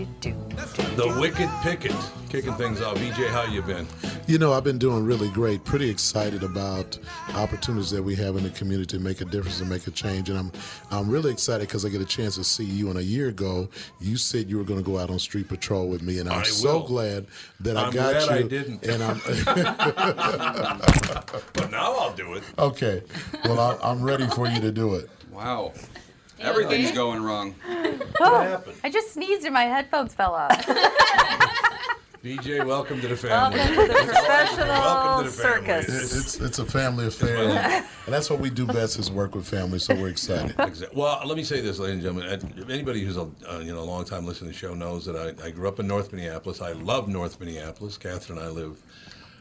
Do, do, do, The Wicked Picket kicking things off. VJ, how you been? You know, I've been doing really great. Pretty excited about opportunities that we have in the community to make a difference and make a change. And I'm I'm really excited because I get a chance to see you. And a year ago, you said you were going to go out on street patrol with me, and I'm I so glad that I I'm got glad you. I didn't. And I'm But now I'll do it. okay. Well, I, I'm ready for you to do it. Wow. Everything's going wrong. What happened? I just sneezed and my headphones fell off. VJ, welcome to the family. Welcome to the professional Welcome to the circus. It's it's a family affair, and that's what we do best is work with families. So we're excited. Exa- Well, let me say this, ladies and gentlemen. Anybody who's a uh, you know long time listening to the show knows that I, I grew up in North Minneapolis. I love North Minneapolis. Catherine and I live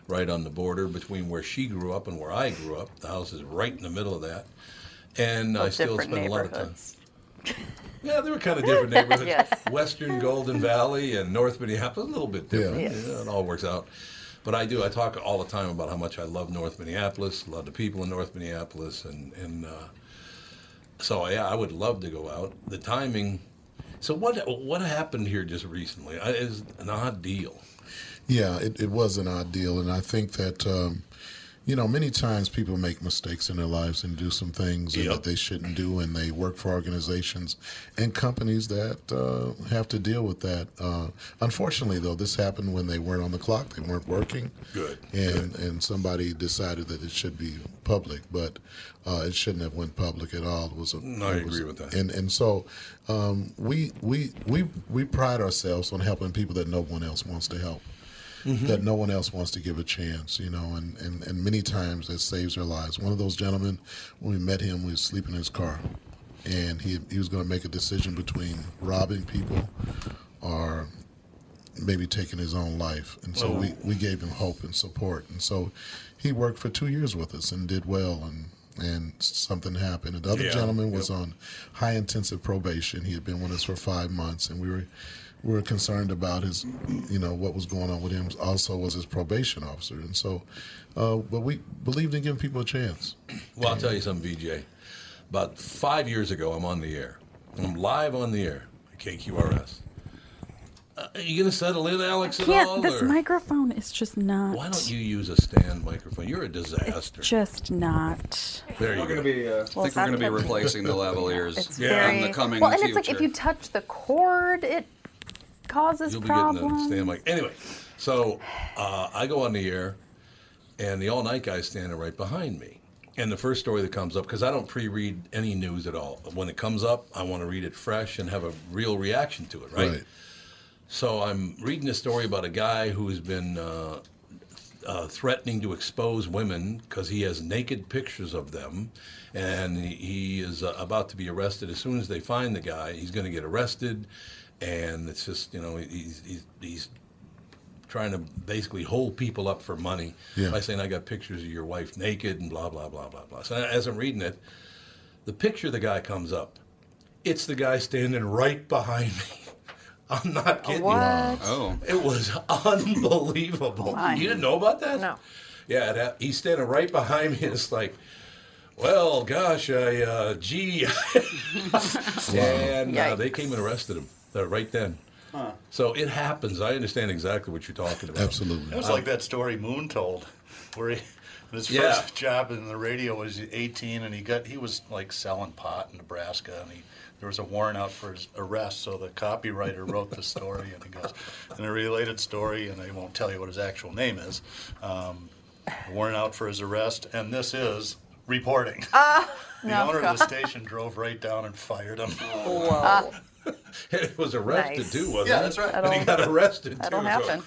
right on the border between where she grew up and where I grew up. The house is right in the middle of that, and I still different spend a lot of time. Yeah, they were kind of different neighborhoods. Yes. Western Golden Valley and North Minneapolis, a little bit different. Yeah. Yeah, it all works out. But I do. I talk all the time about how much I love North Minneapolis, love the people in North Minneapolis, and and uh, so yeah, I would love to go out. The timing. So what what happened here just recently I- is an odd deal. Yeah, it, it was an odd deal, and I think that um, you know, many times people make mistakes in their lives and do some things Yep. that they shouldn't do, and they work for organizations and companies that uh, have to deal with that. Uh, unfortunately, though, this happened when they weren't on the clock; they weren't working. Good, And and somebody decided that it should be public, but uh, it shouldn't have went public at all. It was a, I it was- agree with that. And and so um, we we we we pride ourselves on helping people that no one else wants to help Mm-hmm. that no one else wants to give a chance, you know, and, and, and many times that saves their lives. One of those gentlemen, when we met him, we was sleeping in his car, and he, he was going to make a decision between robbing people or maybe taking his own life. And so we, we gave him hope and support. And so he worked for two years with us and did well, and, and something happened. And the other Yeah, gentleman was yep. on high intensive probation. He had been with us for five months, and we were we were concerned about his, you know, what was going on with him. Also, was his probation officer, and so, uh, but we believed in giving people a chance. Well, I'll tell you something, VJ. About five years ago, I'm on the air. I'm live on the air at KQRS. Uh, are you going to settle in, Alex, at all? Can't. This or- microphone is just not. Why don't you use a stand microphone? You're a disaster. Just not. there you We're going go. to be. Uh, I think we're going to be replacing the lavaliers It's Yeah. in the coming well, and future. it's like if you touch the cord, it causes You'll be problems. getting a stand mic. Anyway, so uh, I go on the air, and the all night guy's standing right behind me. And the first story that comes up, because I don't pre read any news at all. When it comes up, I want to read it fresh and have a real reaction to it, right? Right. So I'm reading a story about a guy who's been uh, uh, threatening to expose women because he has naked pictures of them, and he, he is uh, about to be arrested. As soon as they find the guy, he's going to get arrested, and it's just you know he's he's, he's trying to basically hold people up for money Yeah. by saying I got pictures of your wife naked and blah blah blah blah blah. So as I'm reading it, the picture of the guy comes up. It's the guy standing right behind me. I'm not kidding. you. What? Oh. It was unbelievable. You didn't know about that? No. Yeah, it he's standing right behind me. It's like, well, gosh, I, uh, gee. and uh, they came and arrested him uh, right then. So it happens. I understand exactly what you're talking about. Absolutely. It was like that story Moon told, where he, his Yeah. first job in the radio was 18, and he got he was like selling pot in Nebraska, and he there was a warrant out for his arrest. So the copywriter wrote the story, and he goes, in a related story, and I won't tell you what his actual name is, um, warrant out for his arrest, and this is reporting. the no, owner of the station drove right down and fired him. Whoa. it was arrested Nice. too, wasn't Yeah, it? that's right. And he got arrested That'll too. happen.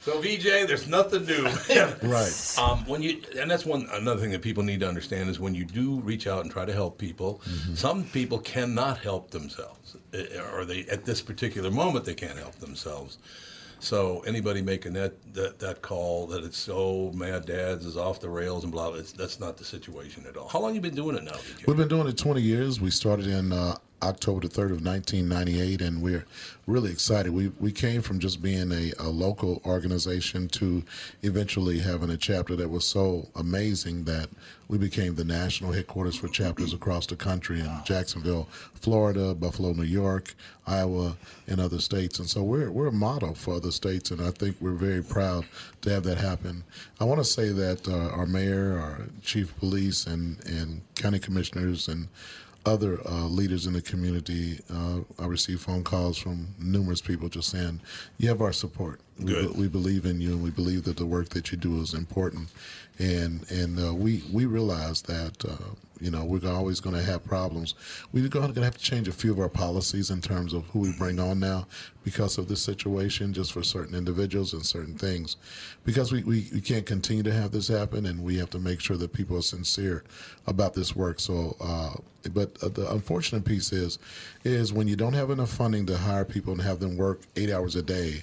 So, so VJ, there's nothing new. Right. Um, when you and that's one another thing that people need to understand is when you do reach out and try to help people, some people cannot help themselves, eh, or they at this particular moment they can't help themselves. So anybody making that that, that call that it's oh Mad Dads is off the rails and blah, it's, that's not the situation at all. How long you been doing it now, VJ? We've been doing it 20 years. We started in uh, October the 3rd of 1998, and we're really excited. We, we came from just being a, a local organization to eventually having a chapter that was so amazing that we became the national headquarters for chapters across the country in Jacksonville, Florida, Buffalo, New York, Iowa, and other states. And so we're, we're a model for other states, and I think we're very proud to have that happen. I want to say that uh, our mayor, our chief of police, and, and county commissioners, and other uh, leaders in the community, uh, I receive phone calls from numerous people just saying, "You have our support. We, we believe in you, and we believe that the work that you do is important." And and uh, we we realize that uh, you know we're always going to have problems. We're going to have to change a few of our policies in terms of who we bring on now because of this situation, just for certain individuals and certain things, because we, we, we can't continue to have this happen, and we have to make sure that people are sincere about this work. So, uh, but uh, the unfortunate piece is, is when you don't have enough funding to hire people and have them work eight hours a day,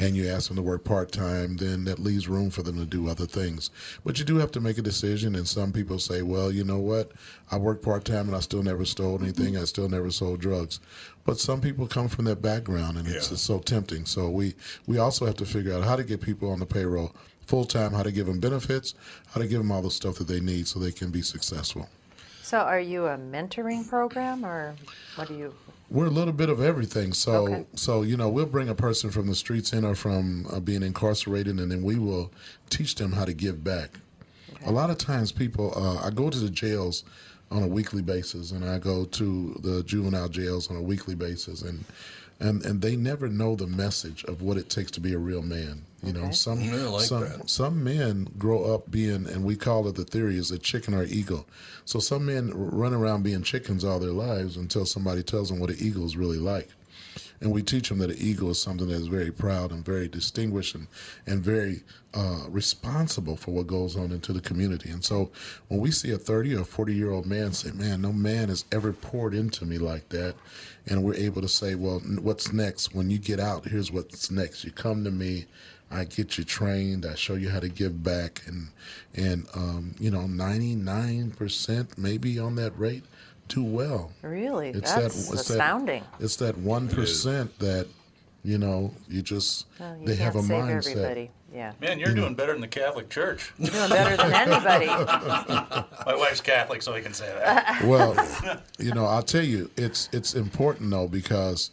and you ask them to work part time, then that leaves room for them to do other things. But you do have to make a decision, and some people say, well, you know what, I work part time and I still never stole anything, I still never sold drugs. But some people come from that background, and it's Yeah. just so tempting. So we we also have to figure out how to get people on the payroll full time, how to give them benefits, how to give them all the stuff that they need so they can be successful. So, are you a mentoring program, or what do you? We're a little bit of everything. So, Okay. so you know, we'll bring a person from the streets in or from uh, being incarcerated, and then we will teach them how to give back. A lot of times, people, uh, I go to the jails on a weekly basis, and I go to the juvenile jails on a weekly basis, and and and they never know the message of what it takes to be a real man. You know, some Yeah, like some that. some men grow up being, and we call it the theory is a chicken or eagle. So some men run around being chickens all their lives until somebody tells them what an eagle is really like. And we teach them that an eagle is something that is very proud and very distinguished and, and very uh, responsible for what goes on into the community. And so when we see a 30 or 40 year old man say, Man, no man has ever poured into me like that, and we're able to say, Well, what's next? When you get out, here's what's next. You come to me, I get you trained, I show you how to give back, and, and um, you know, 99% maybe on that rate do well. Really? It's That's that, it's astounding. That, it's that one percent that you know you just Well, you they have a save mindset. everybody. Yeah. Man, you're doing better than the Catholic Church. You're doing better than anybody. My wife's Catholic, so I can say that. Well, you know, I'll tell you, it's it's important though because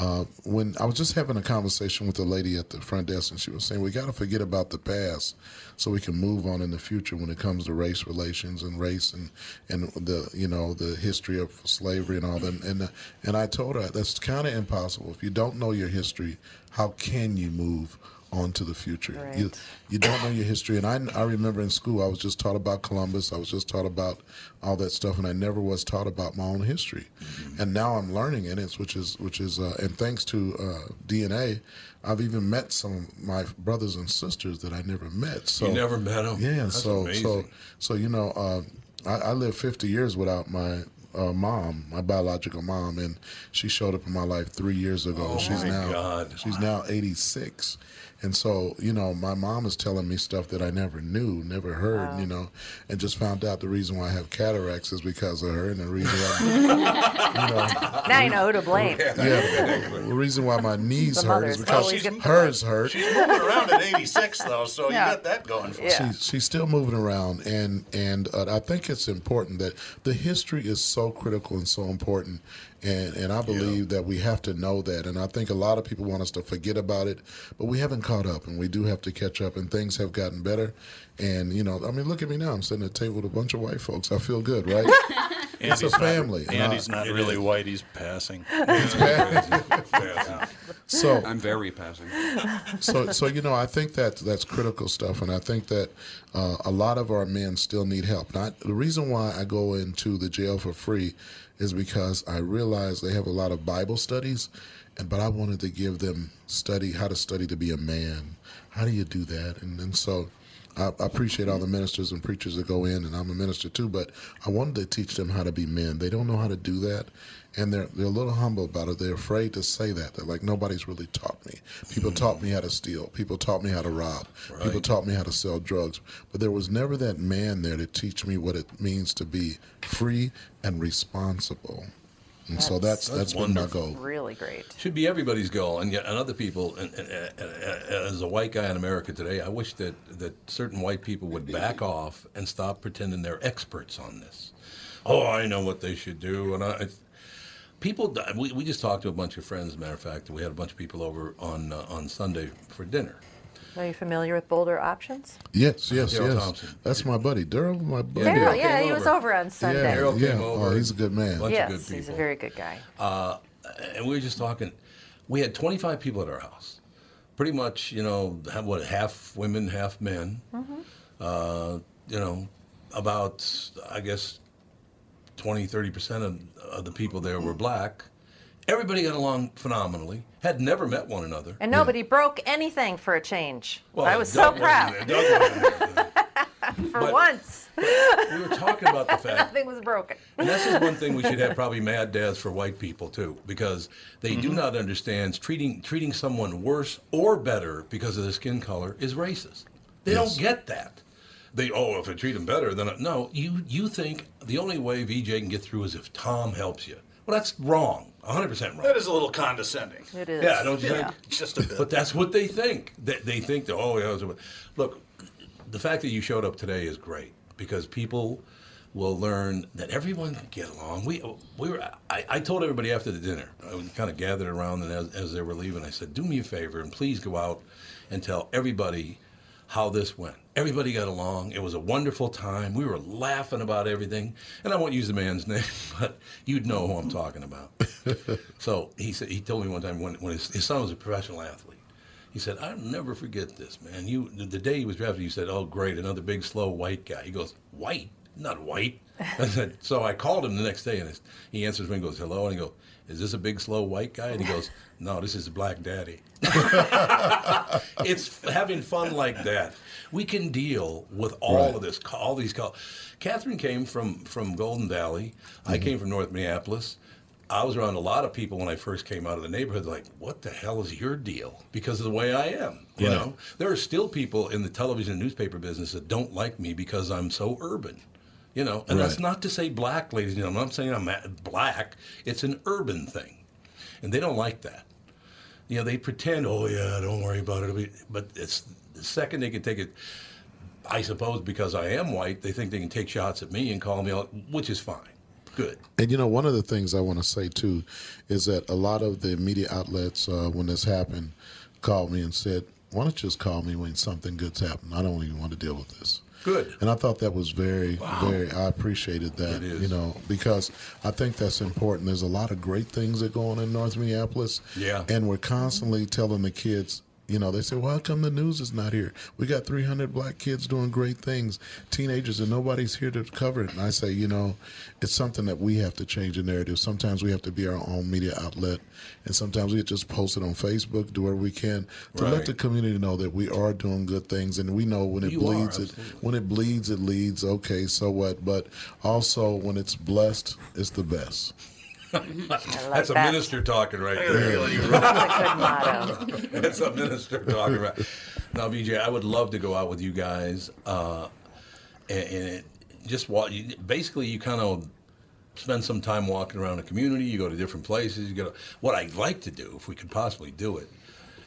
uh, when I was just having a conversation with a lady at the front desk, and she was saying we got to forget about the past so we can move on in the future when it comes to race relations and race and and the you know the history of slavery and all that. And uh, and I told her that's kind of impossible. If you don't know your history, how can you move? On to the future. You, Right. you don't know your history. And I, I remember in school, I was just taught about Columbus. I was just taught about all that stuff, and I never was taught about my own history. And now I'm learning in it, which is which is, uh, and thanks to uh, DNA, I've even met some of my brothers and sisters that I never met. So You never met them. Yeah. That's so so amazing. so you know, uh, I, I lived 50 years without my. Uh, mom, my biological mom, and she showed up in my life three years ago. Oh, she's my now God. she's now 86 and so you know my mom is telling me stuff that i never knew never heard you know and just found out the reason why i have cataracts is because of her and the reason why now you know who to blame. yeah the reason why my knees The hurt is because always get- hers hurt She's moving around at 86, though, so Yeah. you got that going for you. Yeah. she's, she's still moving around and and uh, i think it's important that the history is so critical and so important and and i believe that we have to know that. And i think a lot of people want us to forget about it but we haven't caught up and we do have to catch up and things have gotten better. And you know i mean look at me now. I'm sitting at a table with a bunch of white folks. I feel good right? It's a Andy's not- family. and I- Andy's not really white, he's passing. so I'm very passing. so so you know I think that that's critical stuff, and I think that uh, a lot of our men still need help. Not the reason why I go into the jail for free is because I realize they have a lot of Bible studies, and but I wanted to give them study how to study to be a man. How do you do that? And and so. I I appreciate all the ministers and preachers that go in, and I'm a minister too. But I wanted to teach them how to be men. They don't know how to do that, and they're they're a little humble about it. They're afraid to say that. They're like nobody's really taught me. People taught me how to steal. People taught me how to rob. People taught me how to sell drugs. But there was never that man there to teach me what it means to be free and responsible. And so that's That's that's been my wonderful. goal. Really great. Should be everybody's goal, and yet, and other people. And, and, and, and as a white guy in America today, I wish that that certain white people would back off and stop pretending they're experts on this. Oh, I know what they should do, and I. I People, we, we just talked to a bunch of friends. As a matter of fact, we had a bunch of people over on uh, on Sunday for dinner. Are you familiar with Bolder Options? Yes, yes, Daryl yes. Thompson. That's my buddy, Daryl. My buddy. Yeah, Daryl, Daryl yeah, came he was over. over on Sunday. yeah, Daryl yeah. came Oh, he's a good man. Bunch of yes, good he's a very good guy. Uh, and we were just talking. We had 25 people at our house. Pretty much, you know, what half women, half men. Uh, you know, about I guess 20, 30 percent of, of the people there were black. Everybody got along phenomenally. Had never met one another. and nobody broke anything for a change. Well, I was so proud there. Doug wasn't there. for but- once. We were talking about the fact Nothing was broken. And this is one thing we should have probably mad dads for white people too, because they Mm-hmm. do not understand treating treating someone worse or better because of their skin color is racist. They Yes. don't get that. They oh if I treat them better then I-" no you you think the only way VJ can get through is if Tom helps you. Well that's wrong, 100 percent wrong. That is a little condescending. It is. Yeah, don't you Yeah. think? Just a bit. But that's what they think. They, they think that oh yeah. it was a- Look, the fact that you showed up today is great because people will learn that everyone can get along. We we were. I, I told everybody after the dinner. I was kind of gathered around, and as, as they were leaving, I said, "Do me a favor and please go out and tell everybody." How this went. Everybody got along. It was a wonderful time. We were laughing about everything. And I won't use the man's name, but you'd know who I'm talking about. so he said he told me one time when, when his, his son was a professional athlete. He said, "I'll never forget this, man. You the, day he was drafted, you said, "Oh, great, another big, slow white guy." He goes, "White? Not white." I said, so I called him the next day, and his, he answers me and goes, "Hello," and he goes, "Is this a big, slow white guy?" And he goes, "No, this is a Black Daddy." it's having fun like that. We can deal with all Right. of this, all these calls. Catherine came from from Golden Valley. I Mm-hmm. came from North Minneapolis. I was around a lot of people when I first came out of the neighborhood. Like, what the hell is your deal? Because of the way I am. You Right. know, there are still people in the television and newspaper business that don't like me because I'm so urban. You know, and that's not to say black, ladies and gentlemen. I'm not saying I'm black. It's an urban thing, and they don't like that. You know, they pretend, oh yeah, don't worry about it. But it's the second they can take it. I suppose because I am white, they think they can take shots at me and call me out, which is fine. Good. And you know, one of the things I want to say too is that a lot of the media outlets, uh, when this happened, called me and said, "Why don't you just call me when something good's happened? I don't even want to deal with this." Good. And I thought that was very, very. I appreciated that. It is. You know, because I think that's important. There's a lot of great things that go on in North Minneapolis. Yeah. And we're constantly telling the kids. You know, they say, "Well, how come the news is not here? We got 300 black kids doing great things, teenagers, and nobody's here to cover it." And I say, you know, it's something that we have to change the narrative. Sometimes we have to be our own media outlet, and sometimes we just post it on Facebook, do whatever we can to Right. let the community know that we are doing good things, and we know when it You are, bleeds, it when it bleeds, it leads. Okay, so what? But also when it's blessed, it's the best. That's a that. minister talking right there. That's a good motto. That's a minister talking about. Now, VJ, I would love to go out with you guys, uh, and, and it, just walk. you- Basically, you kind of spend some time walking around the community. You go to different places. You go. To, what I'd like to do, if we could possibly do it,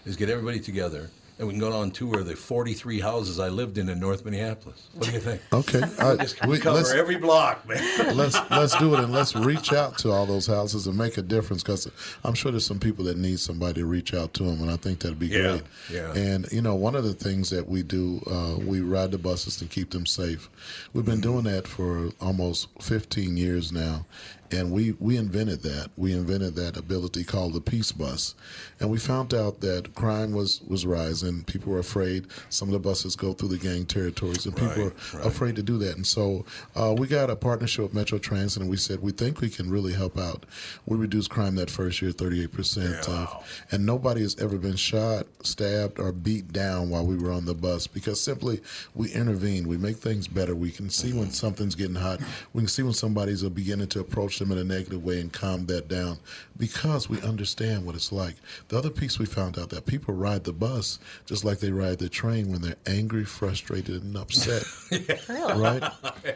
is get everybody together. And we can go on tour of the 43 houses I lived in in North Minneapolis. What do you think? Okay, I, Just we, cover let's every block, man. let's let's do it and let's reach out to all those houses and make a difference because I'm sure there's some people that need somebody to reach out to them, and I think that'd be Yeah, great. yeah. And you know, one of the things that we do, uh, we ride the buses to keep them safe. We've been doing that for almost 15 years now, and we we invented that. We invented that ability called the Peace Bus, and we found out that crime was was rising. People were afraid. Some of the buses go through the gang territories, and people Right, are right. afraid to do that. And so uh, we got a partnership with Metro Transit, and we said we think we can really help out. We reduced crime that first year 38 percent, Yeah. of, and nobody has ever been shot, stabbed, or beat down while we were on the bus because simply we intervene. We make things better. We can see when something's getting hot. We can see when somebody's beginning to approach them in a negative way and calm that down because we understand what it's like. The other piece we found out that people ride the bus just like they ride the train when they're angry, frustrated, and upset. Right?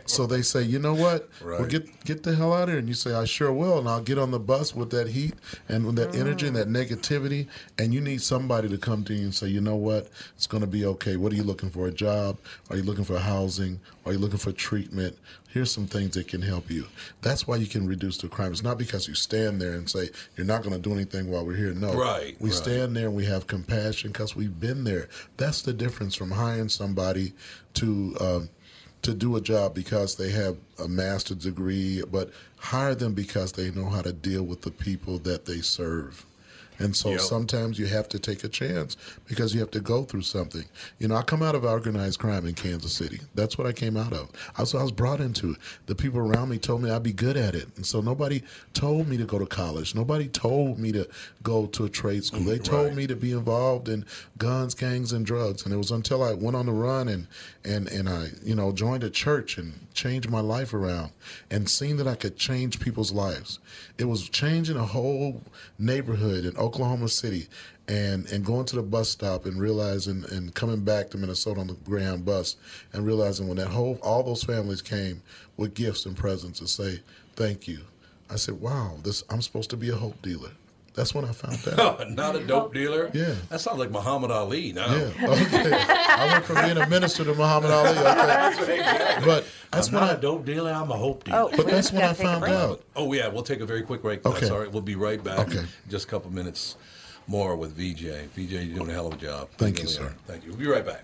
So they say, you know what? Well, Right. get get the hell out of here. And you say, I sure will. And I'll get on the bus with that heat and with that energy and that negativity. And you need somebody to come to you and say, you know what? It's going to be okay. What are you looking for? A job? Are you looking for housing? Are you looking for treatment? Here's some things that can help you. That's why you can reduce the crime. It's not because you stand there and say, you're not going to do anything while we're here. No. Right, We right. stand there and we have compassion because we've been there. That's the difference from hiring somebody to. Um, to do a job because they have a master's degree, but hire them because they know how to deal with the people that they serve. And so Yep. sometimes you have to take a chance because you have to go through something. You know, I come out of organized crime in Kansas City. That's what I came out of. That's what I was brought into. It. The people around me told me I'd be good at it. And so nobody told me to go to college. Nobody told me to go to a trade school. They told Right. me to be involved in guns, gangs, and drugs. And it was until I went on the run and and and I, you know, joined a church and changed my life around and seen that I could change people's lives. It was changing a whole neighborhood in Oklahoma City and and going to the bus stop and realizing and coming back to Minnesota on the Greyhound bus and realizing when that whole all those families came with gifts and presents to say thank you. I said, "Wow, this I'm supposed to be a hope dealer." That's when I found out. Oh, not a dope dealer. Yeah. That sounds like Muhammad Ali now. Yeah. Okay. I went from being a minister to Muhammad Ali. Okay. But that's I'm when not I. a dope dealer. I'm a hope dealer. Oh, But oh, that's when I gotta take a found out. Oh yeah, we'll take a very quick break. That's Okay. all right. We'll be right back. Okay. Just a couple minutes more with VJ. VJ, you're doing a hell of a job. Thank you, sir. are. Thank you. We'll be right back.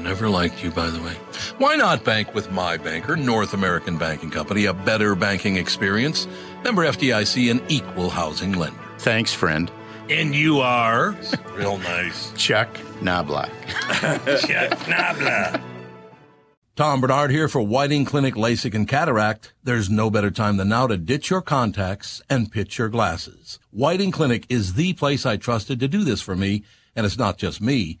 I never liked you, by the way. Why not bank with my banker, North American Banking Company, a better banking experience? Member FDIC, an equal housing lender. Thanks, friend. And you are? Real nice. Chuck Knoblauch. Chuck Knoblauch. Tom Barnard here for Whiting Clinic LASIK and Cataract. There's no better time than now to ditch your contacts and pitch your glasses. Whiting Clinic is the place I trusted to do this for me, and it's not just me.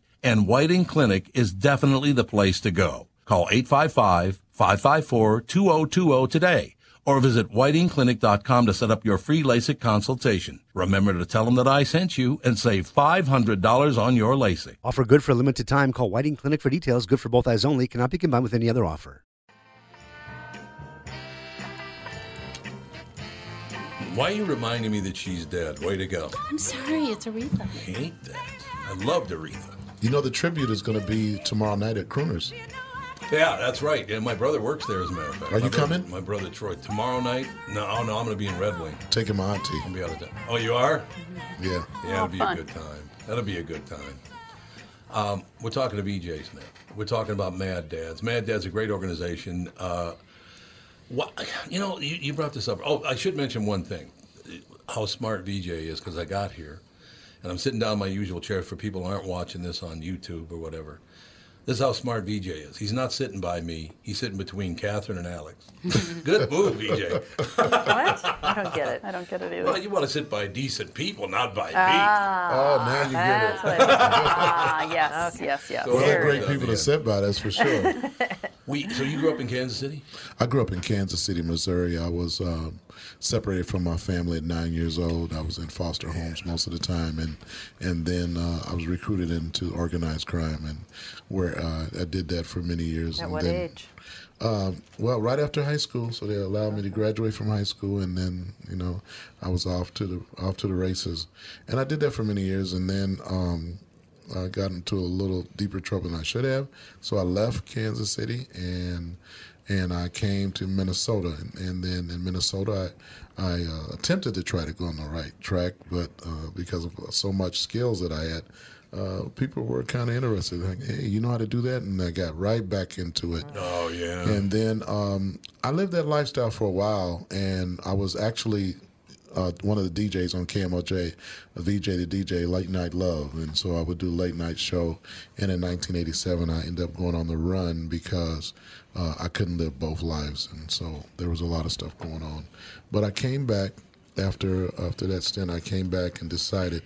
and Whiting Clinic is definitely the place to go. Call 855-554-2020 today or visit whitingclinic.com to set up your free LASIK consultation. Remember to tell them that I sent you and save $500 on your LASIK. Offer good for a limited time. Call Whiting Clinic for details. Good for both eyes only. Cannot be combined with any other offer. Why are you reminding me that she's dead? Way to go. I'm sorry, it's Aretha. I hate that. I loved Aretha. You know, the tribute is going to be tomorrow night at Crooners. Yeah, that's right. And my brother works there, as a matter of fact. Are my you brother- coming? My brother Troy. Tomorrow night? No, oh, no, I'm going to be in Red Wing. Taking my auntie. I'll be out of town. Oh, you are? Yeah. Yeah, it'll be a good time. That'll be a good time. Um, we're talking to BJ's now. We're talking about Mad Dads. Mad Dad's is a great organization. Uh, what, you know, you, you brought this up. Oh, I should mention one thing. How smart VJ is because I got here, and I'm sitting down in my usual chair for people who aren't watching this on YouTube or whatever. This is how smart VJ is. He's not sitting by me. He's sitting between Catherine and Alex. Good move, VJ. What? I don't get it. I don't get it either. Well, you want to sit by decent people, not by Ah, Oh, now you get that's it. what it is. Ah, yes, yes, yes. So Well, they're great people to sit by, that's for sure. We, so you grew up in Kansas City? I grew up in Kansas City, Missouri. I was um, separated from my family at nine years old. I was in foster homes most of the time, and and then uh, I was recruited into organized crime, and where uh, I did that for many years. At and what then, age? Um, well, right after high school, so they allowed me to graduate from high school, and then you know I was off to the off to the races, and I did that for many years, and then um, I got into a little deeper trouble than I should have, so I left Kansas City and and I came to Minnesota, and, and then in Minnesota I, I uh, attempted to try to go on the right track, but uh, because of so much skills that I had. Uh, people were kind of interested, like, "Hey, you know how to do that?" And I got right back into it. Oh, yeah. And then um, I lived that lifestyle for a while, and I was actually uh, one of the DJs on KMOJ, a VJ the DJ Late Night Love, and so I would do a late night show. And in 1987, I ended up going on the run because uh, I couldn't live both lives, and so there was a lot of stuff going on. But I came back after after that stint. I came back and decided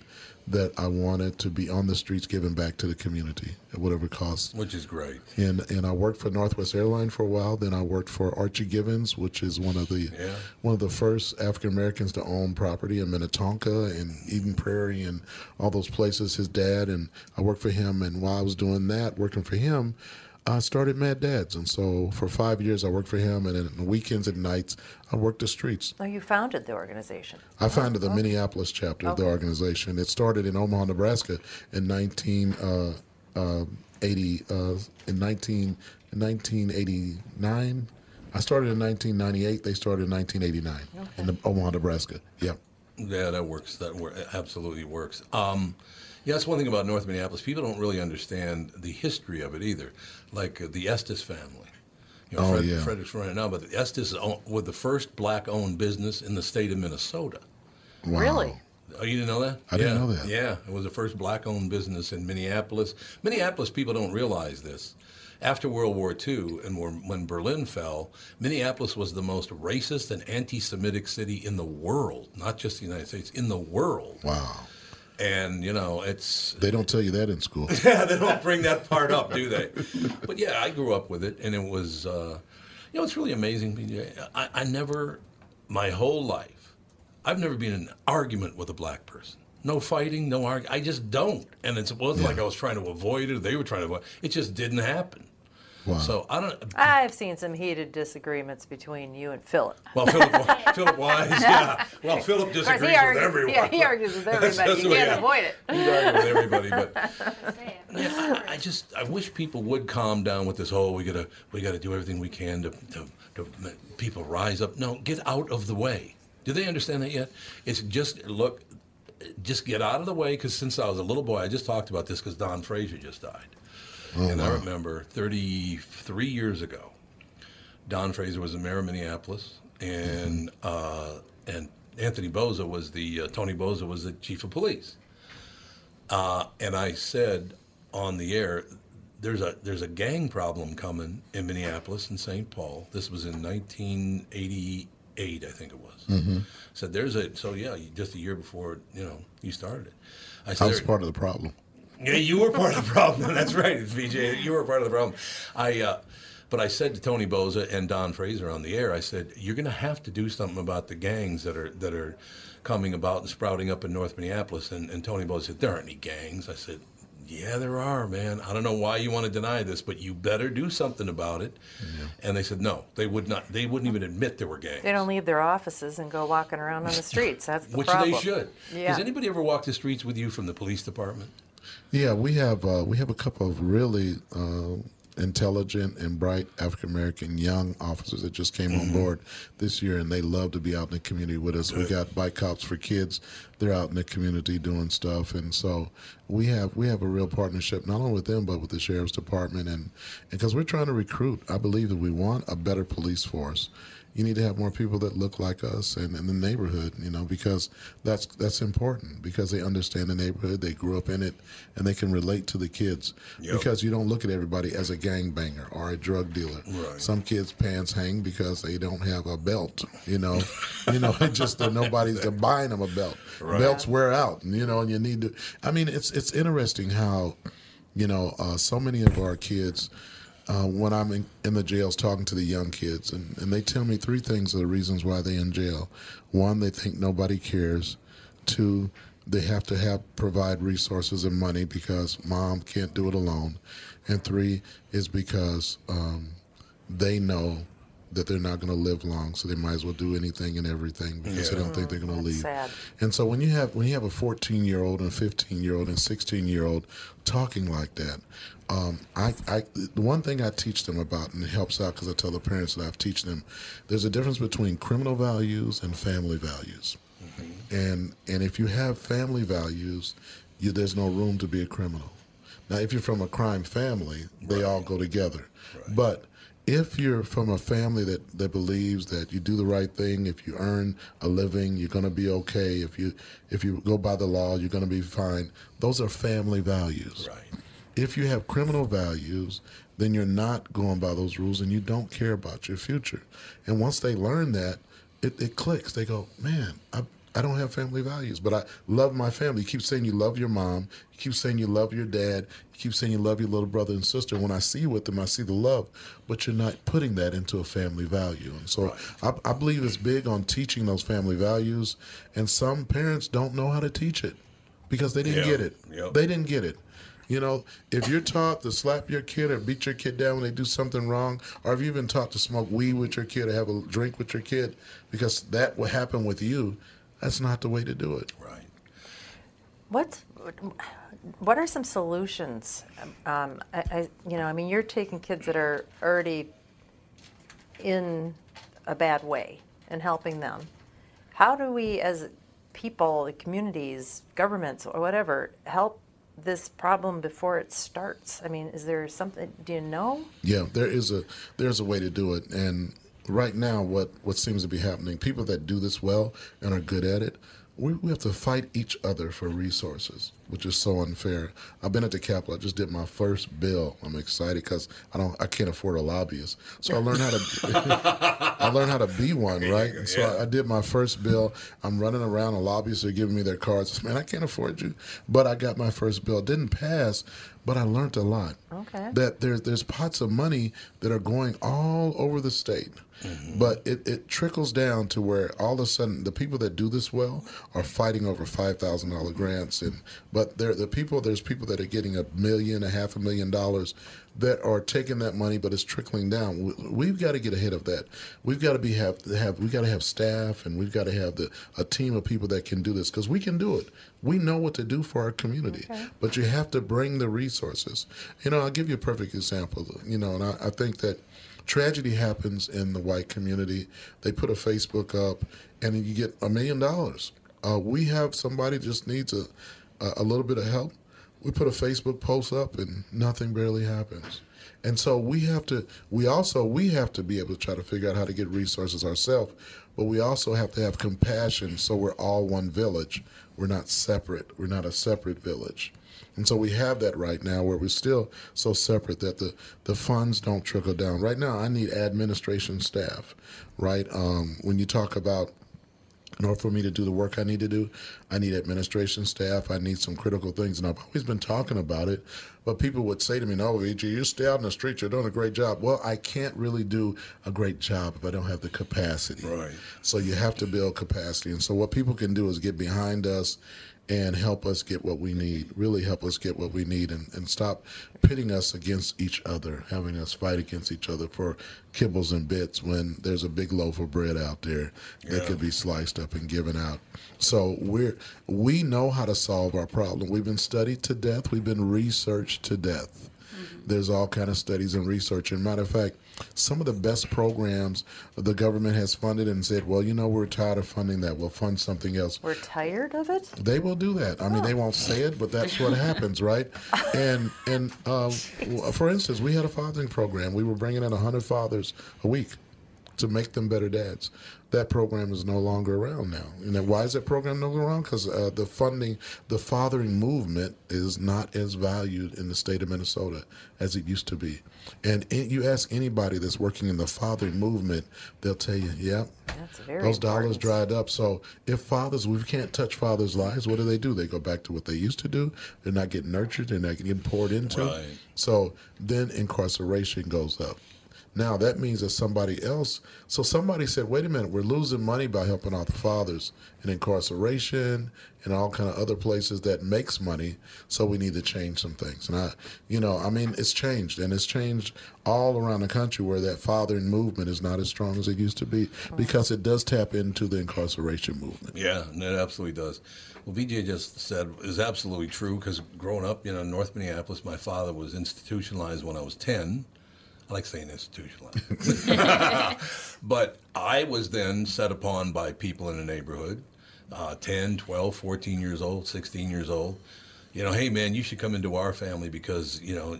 that I wanted to be on the streets, giving back to the community at whatever cost. Which is great. And and I worked for Northwest Airline for a while. Then I worked for Archie Givens, which is one of the Yeah. one of the first African Americans to own property in Minnetonka and Eden Prairie and all those places. His dad and I worked for him. And while I was doing that, working for him, I started Mad Dads. And so for five years, I worked for him. And then the weekends and nights, I worked the streets. Oh, you founded the organization. I founded the Minneapolis chapter of the organization. It started in Omaha, Nebraska in 1980. Uh, in 19, 1989. I started in 1998. They started in 1989 in the, Omaha, Nebraska. Yep. Yeah, that works. That wor- absolutely works. Um, Yeah, that's one thing about North Minneapolis. People don't really understand the history of it either. Like uh, the Estes family. You know, Oh, Fred, yeah. Frederick's running now, but the Estes own- were the first black-owned business in the state of Minnesota. Wow. Really? Oh, you didn't know that? I didn't Yeah. know that. Yeah, it was the first black-owned business in Minneapolis. Minneapolis people don't realize this. After World War II and when when Berlin fell, Minneapolis was the most racist and anti-Semitic city in the world, not just the United States, in the world. Wow. And you know, it's They don't tell you that in school. yeah, they don't bring that part up, do they? But yeah, I grew up with it, and it was, uh, you know, it's really amazing. I, I never, my whole life, I've never been in an argument with a black person. No fighting, no arguing. I just don't, and it's, it wasn't like I was trying to avoid it. or They were trying to avoid. it. It just didn't happen. Wow. So I don't. I've seen some heated disagreements between you and Philip. Well, Philip, Philip Wise, yeah. Well, Philip disagrees he argues, with everyone. Yeah, he argues with That's everybody. just You the can't yeah. avoid it. He's arguing with everybody, but yeah, I, I just I wish people would calm down with this whole we gotta we gotta do everything we can to, to to make people rise up. No, get out of the way. Do they understand that yet? It's just look, just get out of the way. Because since I was a little boy, I just talked about this because Don Fraser just died, Oh, and I remember 33 years ago, Don Fraser was the mayor of Minneapolis, and uh, and Anthony Bouza was the uh, Tony Bouza was the chief of police. Uh, and I said on the air, there's a there's a gang problem coming in Minneapolis and St. Paul. This was in 1988, I think it was. Mhm. Said there's a so yeah, just a year before you know you started it. I I said was part of the problem. Yeah, you were part of the problem. That's right, VJ. You were part of the problem. I, uh, but I said to Tony Bouza and Don Fraser on the air, I said, "You're going to have to do something about the gangs that are that are coming about and sprouting up in North Minneapolis." And, and Tony Bouza said, "There aren't any gangs." I said, "Yeah, there are, man. I don't know why you want to deny this, but you better do something about it." And they said, "No, they would not. They wouldn't even admit there were gangs." They don't leave their offices and go walking around on the streets. That's the Which problem. they should. Yeah. Does anybody ever walk the streets with you from the police department? Yeah, we have uh, we have a couple of really uh, intelligent and bright African American young officers that just came on board this year, and they love to be out in the community with us. We got bike cops for kids; they're out in the community doing stuff, and so we have we have a real partnership not only with them but with the sheriff's department, and because we're trying to recruit. I believe that we want a better police force you need to have more people that look like us and in the neighborhood, you know, because that's that's important because they understand the neighborhood, they grew up in it, and they can relate to the kids. Yep. Because you don't look at everybody as a gangbanger or a drug dealer. Right. Some kids' pants hang because they don't have a belt, you know. you know, it just that nobody's buying them a belt. Right. Belts wear out, you know, and you need to. I mean, it's it's interesting how, you know, uh, so many of our kids uh, when I'm in, in the jails talking to the young kids, and, and they tell me three things are the reasons why they're in jail. One, they think nobody cares. Two, they have to have provide resources and money because mom can't do it alone. And three is because um, they know that they're not going to live long, so they might as well do anything and everything because they don't think they're going to leave. sad. And so when you have when you have a 14 year old and a 15 year old and 16 year old talking like that, um, I, I the one thing I teach them about and it helps out because I tell the parents that I've teach them, there's a difference between criminal values and family values, and and if you have family values, you, there's no room to be a criminal. Now, if you're from a crime family, they all go together, but if you're from a family that, that believes that you do the right thing, if you earn a living, you're going to be okay. If you if you go by the law, you're going to be fine. Those are family values. Right. If you have criminal values, then you're not going by those rules and you don't care about your future. And once they learn that, it, it clicks. They go, man, I, I don't have family values, but I love my family. You keep saying you love your mom. You keep saying you love your dad. You keep saying you love your little brother and sister. When I see you with them, I see the love, but you're not putting that into a family value. And so I, I believe it's big on teaching those family values. And some parents don't know how to teach it because they didn't Yeah. get it. Yep. They didn't get it. You know, if you're taught to slap your kid or beat your kid down when they do something wrong, or if you've been taught to smoke weed with your kid or have a drink with your kid, because that will happen with you, that's not the way to do it. Right. What's what are some solutions? Um, I, I, you know, I mean, you're taking kids that are already in a bad way and helping them. How do we, as people, communities, governments, or whatever, help this problem before it starts? I mean, is there something? Do you know? Yeah, there is a there's a way to do it, and right now, what what seems to be happening, people that do this well and are good at it, we, we have to fight each other for resources, which is so unfair. I've been at the Capitol. I just did my first bill. I'm excited because I don't, I can't afford a lobbyist, so I learned how to, I learned how to be one, right? And so I, I did my first bill. I'm running around. The lobbyists are giving me their cards. Man, I can't afford you, but I got my first bill. It didn't pass, but I learned a lot. Okay. That there's there's pots of money that are going all over the state. Mm-hmm. But it, it trickles down to where all of a sudden the people that do this well are fighting over five thousand dollar grants and but there the people there's people that are getting a million, a half a million dollars that are taking that money but it's trickling down. We, we've got to get ahead of that. We've got to be have have we've got to have staff and we've got to have the a team of people that can do this because we can do it. We know what to do for our community, but you have to bring the resources. You know, I'll give you a perfect example. You know, and I, I think that tragedy happens in the white community. They put a Facebook up, and you get a million dollars. Uh, we have somebody just needs a, a a little bit of help. We put a Facebook post up, and nothing barely happens. And so we have to. We also we have to be able to try to figure out how to get resources ourselves. But we also have to have compassion, so we're all one village. We're not separate. We're not a separate village. And so we have that right now where we're still so separate that the, the funds don't trickle down. Right now, I need administration staff, right? Um, when you talk about in order for me to do the work I need to do, I need administration staff. I need some critical things. And I've always been talking about it, but people would say to me, No, VJ, you stay out in the street. You're doing a great job. Well, I can't really do a great job if I don't have the capacity. Right. So you have to build capacity. And so what people can do is get behind us and help us get what we need, really help us get what we need and, and stop pitting us against each other, having us fight against each other for kibbles and bits when there's a big loaf of bread out there that Yeah. could be sliced up and given out. So we're we know how to solve our problem. We've been studied to death, we've been researched to death. Mm-hmm. There's all kind of studies and research. And matter of fact, some of the best programs the government has funded and said, well, you know, we're tired of funding that. We'll fund something else. We're tired of it. They will do that. I mean, they won't say it, but that's what happens, right? And and um, w- for instance, we had a fathering program. We were bringing in hundred fathers a week to make them better dads. That program is no longer around now. You know, why is that program no longer around? Because uh, the funding, the fathering movement, is not as valued in the state of Minnesota as it used to be. And it, you ask anybody that's working in the fathering movement, they'll tell you, "Yep, That's very those dollars important. dried up. So if fathers, we can't touch fathers' lives, what do they do? They go back to what they used to do. They're not getting nurtured. They're not getting poured into. Right. So then incarceration goes up. Now that means that somebody else. So somebody said, "Wait a minute, we're losing money by helping out the fathers in incarceration and all kind of other places that makes money. So we need to change some things." And I, you know, I mean, it's changed and it's changed all around the country where that fathering movement is not as strong as it used to be because it does tap into the incarceration movement. Yeah, it absolutely does. Well, VJ just said is absolutely true because growing up, you know, in North Minneapolis, my father was institutionalized when I was 10. I like saying institutionalized. but I was then set upon by people in the neighborhood, uh, 10, 12, 14 years old, 16 years old. You know, hey man, you should come into our family because, you know,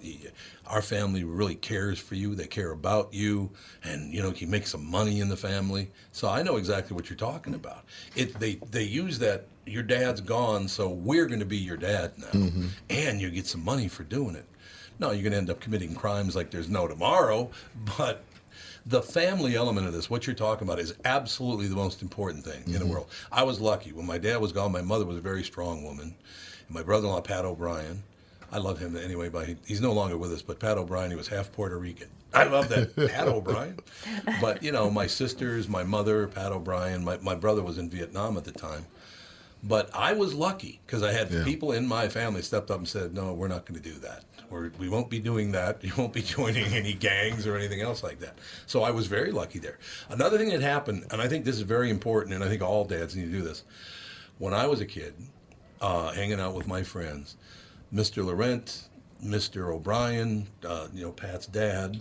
our family really cares for you. They care about you and, you know, you make some money in the family. So I know exactly what you're talking about. It they they use that your dad's gone, so we're going to be your dad now. And you get some money for doing it. No, you're going to end up committing crimes like there's no tomorrow, but the family element of this, what you're talking about, is absolutely the most important thing in the mm-hmm. world. I was lucky. When my dad was gone, my mother was a very strong woman. And my brother in law, Pat O'Brien, I love him anyway, but he, he's no longer with us. But Pat O'Brien, he was half Puerto Rican. I love that, Pat O'Brien. But, you know, my sisters, my mother, Pat O'Brien, my, my brother was in Vietnam at the time. But I was lucky because I had Yeah. people in my family stepped up and said, "No, we're not going to do that. We're, we won't be doing that. You won't be joining any gangs or anything else like that." So I was very lucky there. Another thing that happened, and I think this is very important, and I think all dads need to do this. When I was a kid, uh, hanging out with my friends, Mr. Laurent, Mr. O'Brien, uh, you know, Pat's dad,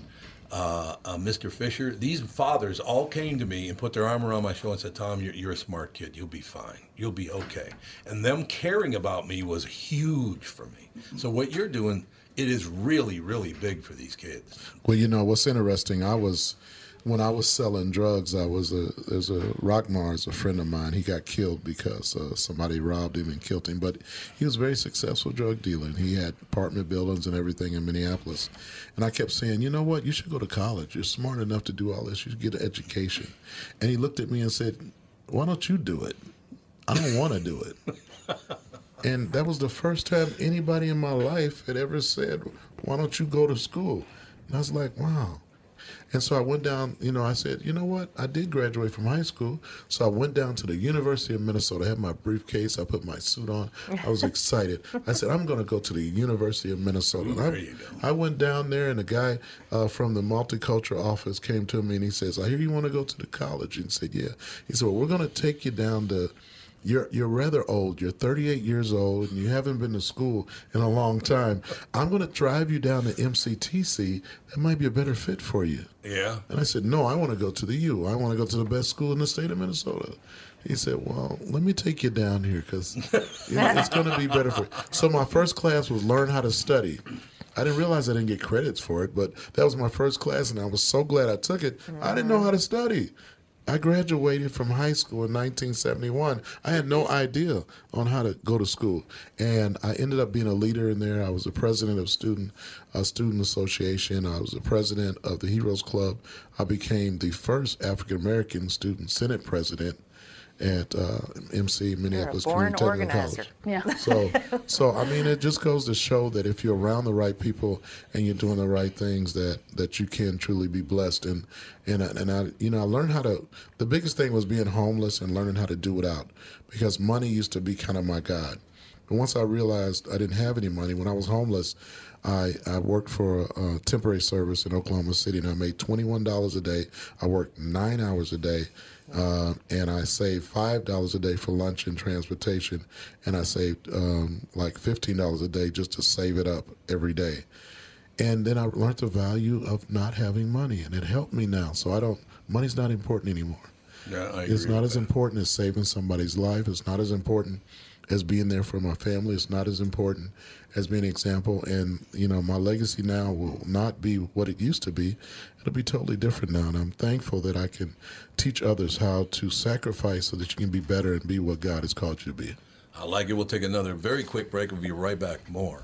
uh, uh, Mr. Fisher, these fathers all came to me and put their arm around my shoulder and said, Tom, you're, you're a smart kid. You'll be fine. You'll be okay. And them caring about me was huge for me. So what you're doing, it is really, really big for these kids. Well, you know what's interesting. I was when I was selling drugs. I was a there's a Rock Mars, a friend of mine. He got killed because uh, somebody robbed him and killed him. But he was a very successful drug dealer, and he had apartment buildings and everything in Minneapolis. And I kept saying, you know what? You should go to college. You're smart enough to do all this. You should get an education. And he looked at me and said, Why don't you do it? I don't want to do it. And that was the first time anybody in my life had ever said, Why don't you go to school? And I was like, Wow. And so I went down, you know, I said, You know what? I did graduate from high school. So I went down to the University of Minnesota. I had my briefcase, I put my suit on. I was excited. I said, I'm going to go to the University of Minnesota. And I, I went down there, and a guy uh, from the multicultural office came to me and he says, I hear you want to go to the college. And said, Yeah. He said, Well, we're going to take you down to you're you're rather old. You're 38 years old, and you haven't been to school in a long time. I'm going to drive you down to MCTC. That might be a better fit for you. Yeah. And I said, No, I want to go to the U. I want to go to the best school in the state of Minnesota. He said, Well, let me take you down here because you know, it's going to be better for you. So my first class was learn how to study. I didn't realize I didn't get credits for it, but that was my first class, and I was so glad I took it. I didn't know how to study. I graduated from high school in 1971. I had no idea on how to go to school, and I ended up being a leader in there. I was the president of student uh, student association. I was the president of the Heroes Club. I became the first African American student senate president at uh, MC Minneapolis born Community Technical organizer. College. Yeah. So, so I mean, it just goes to show that if you're around the right people and you're doing the right things, that that you can truly be blessed. And and and I, you know, I learned how to. The biggest thing was being homeless and learning how to do without, because money used to be kind of my god. But once I realized I didn't have any money when I was homeless, I, I worked for a, a temporary service in Oklahoma City and I made $21 a day. I worked nine hours a day. Uh, and I saved $5 a day for lunch and transportation. And I saved um, like $15 a day just to save it up every day. And then I learned the value of not having money. And it helped me now. So I don't, money's not important anymore. Yeah, I It's not as important as saving somebody's life. It's not as important as being there for my family. It's not as important as being an example. And, you know, my legacy now will not be what it used to be. It'll be totally different now. And I'm thankful that I can teach others how to sacrifice so that you can be better and be what God has called you to be. I like it. We'll take another very quick break. We'll be right back. More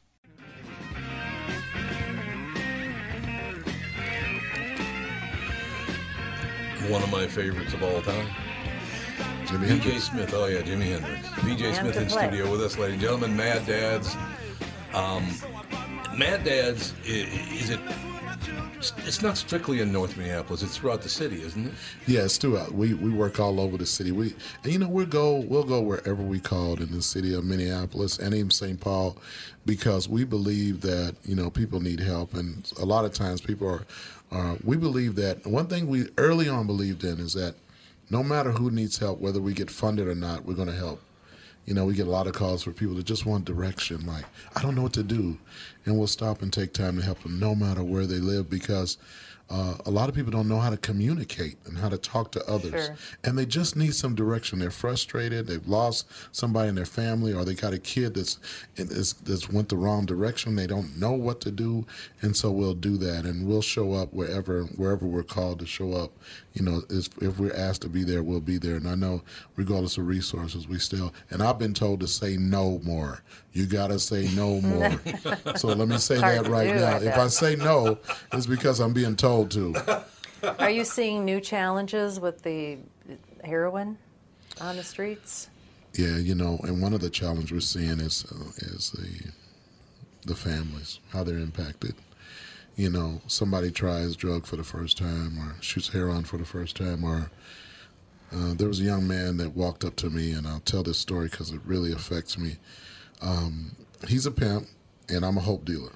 One of my favorites of all time. Jimmy VJ Hendrix. Smith. Oh yeah, Jimi Hendrix. VJ Man Smith in play. studio with us, ladies and gentlemen. Mad Dads. Um, Mad Dads. i- Is it it's not strictly in North Minneapolis. It's throughout the city, isn't it? Yeah, it's throughout. We we work all over the city. We and you know we'll go we'll go wherever we called in the city of Minneapolis and even St. Paul, because we believe that you know people need help, and a lot of times people are. Uh, we believe that one thing we early on believed in is that no matter who needs help, whether we get funded or not, we're going to help. You know, we get a lot of calls for people that just want direction, like, I don't know what to do. And we'll stop and take time to help them no matter where they live because uh, a lot of people don't know how to communicate and how to talk to others. Sure. And they just need some direction. They're frustrated, they've lost somebody in their family, or they got a kid that's, is, that's went the wrong direction. They don't know what to do. And so we'll do that and we'll show up wherever, wherever we're called to show up. You know, if, if we're asked to be there, we'll be there. And I know, regardless of resources, we still, and I've been told to say no more. You got to say no more. so let me say that right do, now. I If. I say no, it's because I'm being told to. Are you seeing new challenges with the heroin on the streets? Yeah, you know, and one of the challenges we're seeing is uh, is the the families, how they're impacted. You know, somebody tries drug for the first time, or shoots heroin for the first time, or uh, there was a young man that walked up to me, and I'll tell this story because it really affects me. Um, he's a pimp, and I'm a hope dealer.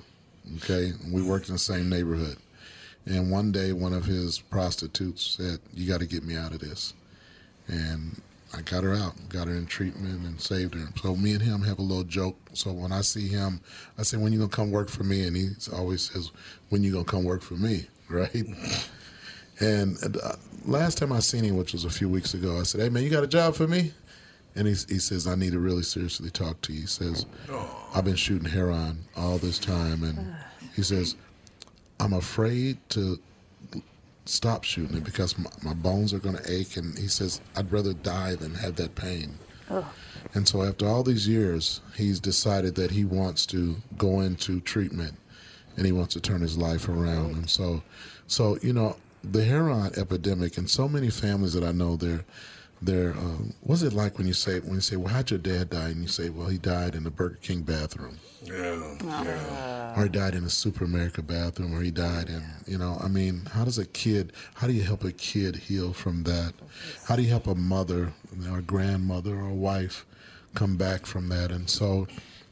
Okay, and we worked in the same neighborhood. And one day, one of his prostitutes said, "You got to get me out of this." And I got her out, got her in treatment, and saved her. So me and him have a little joke. So when I see him, I say, "When you gonna come work for me?" And he always says, "When you gonna come work for me?" Right? And uh, last time I seen him, which was a few weeks ago, I said, "Hey man, you got a job for me?" And he, he says, "I need to really seriously talk to you." He says, "I've been shooting heroin all this time," and he says, "I'm afraid to stop shooting it because my, my bones are going to ache." And he says, "I'd rather die than have that pain." And so after all these years, he's decided that he wants to go into treatment and he wants to turn his life around. And so, so you know, the heroin epidemic and so many families that I know, they're, they're, um, what's it like when you say, when you say, well, how'd your dad die? And you say, well, he died in the Burger King bathroom. Yeah. yeah. Or he died in a Super America bathroom, or he died in, you know, I mean, how does a kid, how do you help a kid heal from that? How do you help a mother, or a grandmother, or a wife come back from that? And so,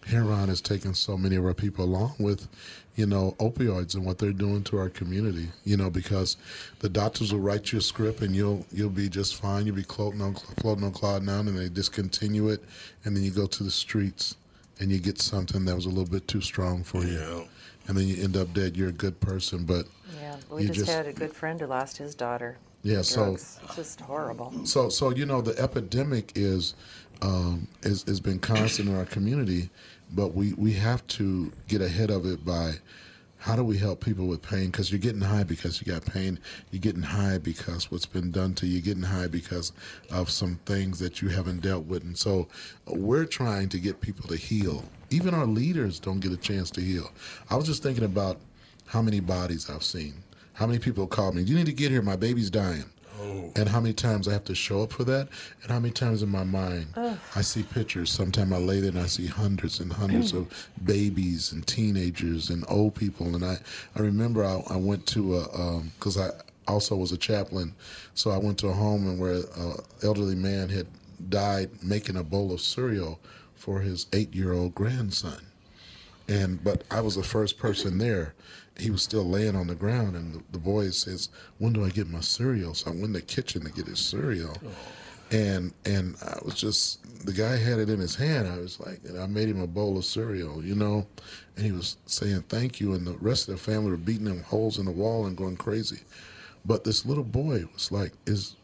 heroin has taken so many of our people along with, you know, opioids and what they're doing to our community. You know, because the doctors will write you a script and you'll you'll be just fine. You'll be floating on floating on cloud nine, and they discontinue it, and then you go to the streets and you get something that was a little bit too strong for you, Yeah. and then you end up dead. You're a good person, but Yeah, we just, just- had a good friend who lost his daughter. Yeah, so- it's just horrible. So, so you know, the epidemic is um, is has been constant in our community, but we we have to get ahead of it by how do we help people with pain? Because you're getting high because you got pain. You're getting high because what's been done to you. You're getting high because of some things that you haven't dealt with. And so we're trying to get people to heal. Even our leaders don't get a chance to heal. I was just thinking about how many bodies I've seen. How many people call me, you need to get here, my baby's dying. Oh. And how many times I have to show up for that, and how many times in my mind I see pictures. Sometimes I lay there and I see hundreds and hundreds mm. of babies and teenagers and old people. And I, I remember I, I went to a, um, because I also was a chaplain, so I went to a home and where an elderly man had died making a bowl of cereal for his eight-year-old grandson and but I was the first person there. He was still laying on the ground, and the, the boy says, "When do I get my cereal?" So I went in the kitchen to get his cereal, oh. and and I was just the guy had it in his hand. I was like, and I made him a bowl of cereal, you know, and he was saying thank you, and the rest of the family were beating him holes in the wall and going crazy, but this little boy was like, "Is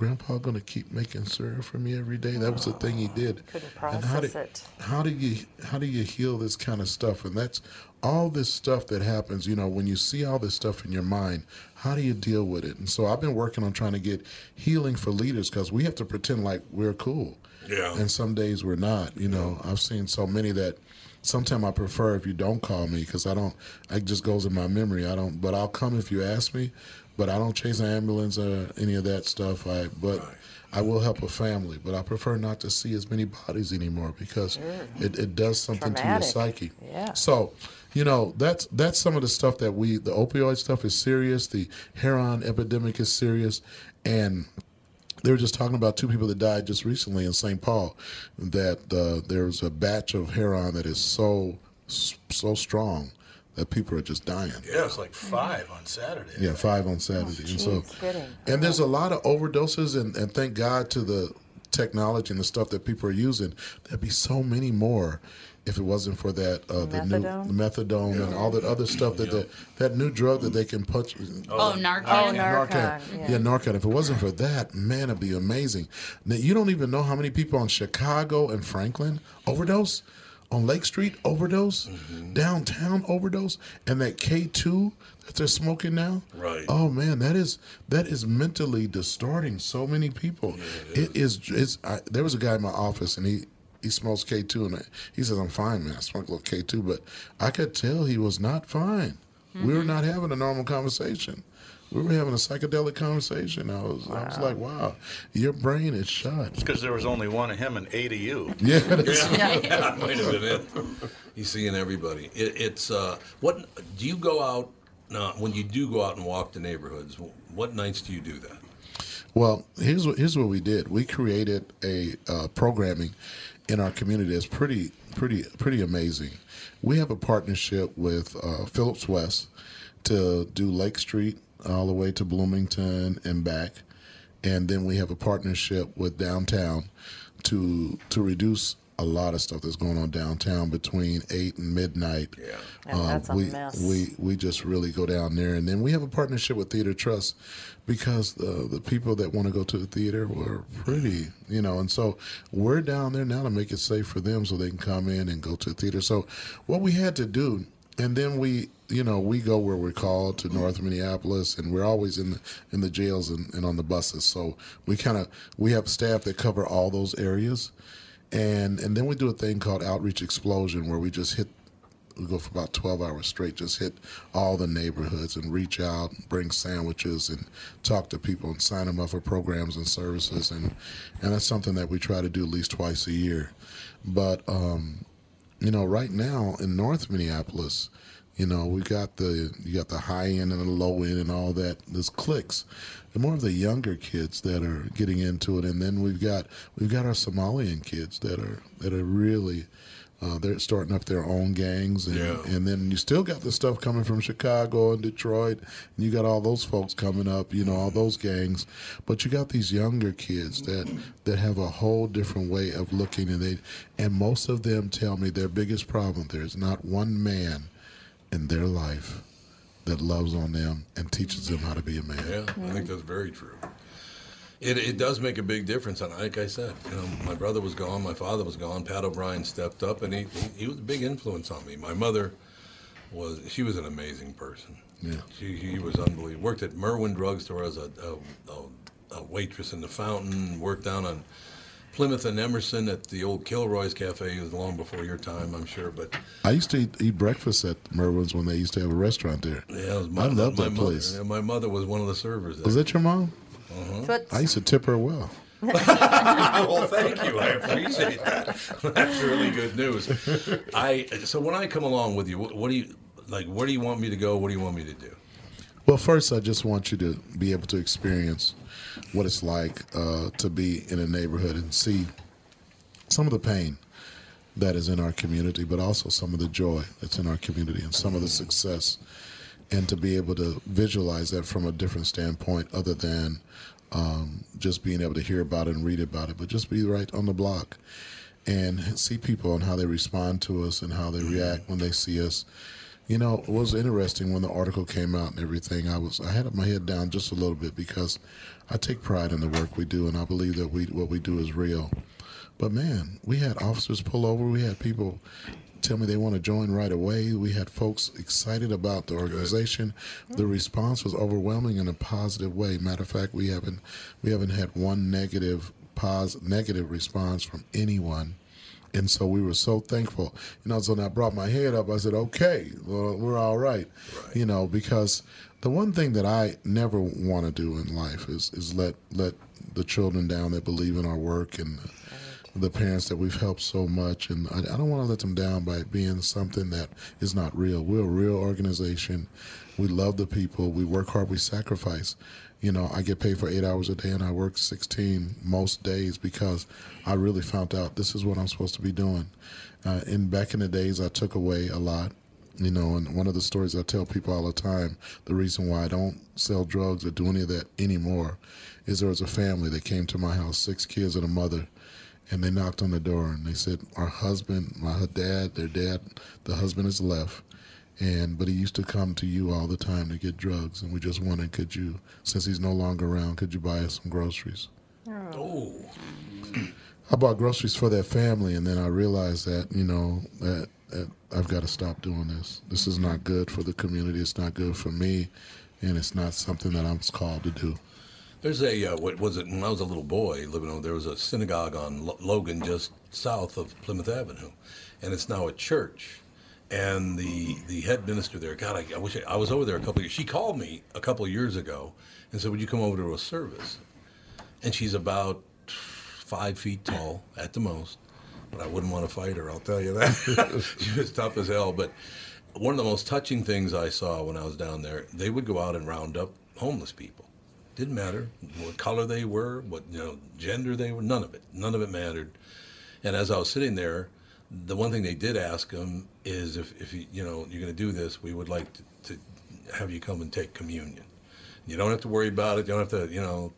Grandpa going to keep making syrup for me every day?" That was the thing he did. Couldn't And how process do, it. how do you how do you heal this kind of stuff and that's all this stuff that happens you know when you see all this stuff in your mind how do you deal with it and so i've been working on trying to get healing for leaders because we have to pretend like we're cool Yeah. and some days we're not you know i've seen so many that sometimes i prefer if you don't call me because i don't it just goes in my memory i don't but i'll come if you ask me but i don't chase an ambulance or any of that stuff i but I will help a family, but I prefer not to see as many bodies anymore because it, it does something Traumatic. to your psyche. Yeah. So, you know, that's that's some of the stuff that we the opioid stuff is serious, the heroin epidemic is serious, and they were just talking about two people that died just recently in St. Paul. That uh, there's a batch of heroin that is so so strong that people are just dying. Yeah, it's like five on Saturday. Yeah, five on Saturday, and so kidding. and there's a lot of overdoses, and, and thank God to the technology and the stuff that people are using. There'd be so many more if it wasn't for that uh, the new Methadone? the methadone and all that other stuff that the, that new drug that they can put. Oh, Narcan. Oh, Narcan, yeah. yeah, Narcan. If it wasn't for that, man, it'd be amazing. Now, you don't even know how many people in Chicago and Franklin overdose, on Lake Street overdose, mm-hmm. downtown overdose, and that K two that they're smoking now. Right. Oh man, that is that is mentally distorting so many people. it is. It's. I, there was a guy in my office, and he. He smokes K two, and I, he says, "I'm fine, man. I smoke a little K two, but I could tell he was not fine. We were mm-hmm. not having a normal conversation. We were having a psychedelic conversation. I was, I was like, wow, your brain is shot. It's because there was only one of him and eight of you. Yeah, that's- that might have been it. He's seeing everybody. It, it's uh, what do you go out now? When you do go out and walk the neighborhoods, what nights do you do that? Well, here's what here's what we did. We created a uh, programming in our community that's pretty pretty pretty amazing. We have a partnership with uh, Phillips West to do Lake Street all the way to Bloomington and back, and then we have a partnership with downtown to to reduce a lot of stuff that's going on downtown between eight and midnight. Yeah. And uh, that's a we mess. we we just really go down there, and then we have a partnership with Theater Trust because the the people that want to go to the theater were pretty, you know, and so we're down there now to make it safe for them so they can come in and go to the theater. So what we had to do, and then we. You know, we go where we're called to North Minneapolis, and we're always in the, in the jails and, and on the buses. So we kind of we have staff that cover all those areas, and and then we do a thing called outreach explosion where we just hit we go for about 12 hours straight just hit all the neighborhoods and reach out and bring sandwiches and talk to people and sign them up for programs and services and and that's something that we try to do at least twice a year but um you know right now in north minneapolis you know we got the you got the high end and the low end and all that there's clicks and more of the younger kids that are getting into it. And then we've got we've got our somalian kids that are that are really uh, they're starting up their own gangs, and, Yeah. and then you still got the stuff coming from Chicago and Detroit, and you got all those folks coming up, you know, all those gangs. But you got these younger kids that that have a whole different way of looking, and they and most of them tell me their biggest problem there's not one man in their life that loves on them and teaches them how to be a man. Yeah, I think that's very true. It, it does make a big difference, and like I said, you know, my brother was gone, my father was gone. Pat O'Brien stepped up, and he he was a big influence on me. My mother was she was an amazing person. Yeah. She he was unbelievable. Worked at Merwin Drugstore as a, a, a, a waitress in the fountain. Worked down on Plymouth and Emerson at the old Kilroy's Cafe. It was long before your time, I'm sure, but I used to eat, eat breakfast at Merwin's when they used to have a restaurant there. yeah, it was I love my that mother- place. yeah, my mother was one of the servers. There. Was that your mom? So it's- I used to tip her well. well, thank you. I appreciate that. That's really good news. I so when I come along with you, what, what do you like? Where do you want me to go? What do you want me to do? Well, first, I just want you to be able to experience what it's like uh, to be in a neighborhood and see some of the pain that is in our community, but also some of the joy that's in our community and some of the success, and to be able to visualize that from a different standpoint other than um, just being able to hear about it and read about it, but just be right on the block and see people and how they respond to us and how they react when they see us. You know, it was interesting when the article came out and everything. I was I had my head down just a little bit because I take pride in the work we do and I believe that we what we do is real. But man, we had officers pull over. We had people tell me they want to join right away. We had folks excited about the organization. The mm-hmm. response was overwhelming in a positive way. Matter of fact, we haven't we haven't had one negative pos negative response from anyone. And so we were so thankful. You know, so when I brought my head up, I said, okay, well, we're all right. You know, because the one thing that I never want to do in life is, is let, let the children down that believe in our work and the parents that we've helped so much. And I, I don't want to let them down by being something that is not real. We're a real organization. We love the people. We work hard. We sacrifice. You know, I get paid for eight hours a day and I work 16 most days because I really found out this is what I'm supposed to be doing. Uh, and back in the days, I took away a lot. You know, and one of the stories I tell people all the time, the reason why I don't sell drugs or do any of that anymore is there was a family that came to my house, six kids and a mother, and they knocked on the door and they said, Our husband, my dad, their dad, the husband has left. And but he used to come to you all the time to get drugs, and we just wanted, could you, since he's no longer around, could you buy us some groceries? Oh. I bought groceries for that family, and then I realized that you know that, that I've got to stop doing this. This is not good for the community. It's not good for me, and it's not something that I'm called to do. There's a uh, what was it when I was a little boy living over there was a synagogue on Lo- Logan just south of Plymouth Avenue, and it's now a church. And the the head minister there, God, I, I wish I, I was over there a couple. Years. She called me a couple years ago and said, "Would you come over to a service?" And she's about five feet tall at the most, but I wouldn't want to fight her. I'll tell you that. she was tough as hell. But one of the most touching things I saw when I was down there, they would go out and round up homeless people. Didn't matter what color they were, what you know, gender they were. None of it. None of it mattered. And as I was sitting there, the one thing they did ask him is if, if you, you know you're going to do this, we would like to, to have you come and take communion. You don't have to worry about it. You don't have to, you know,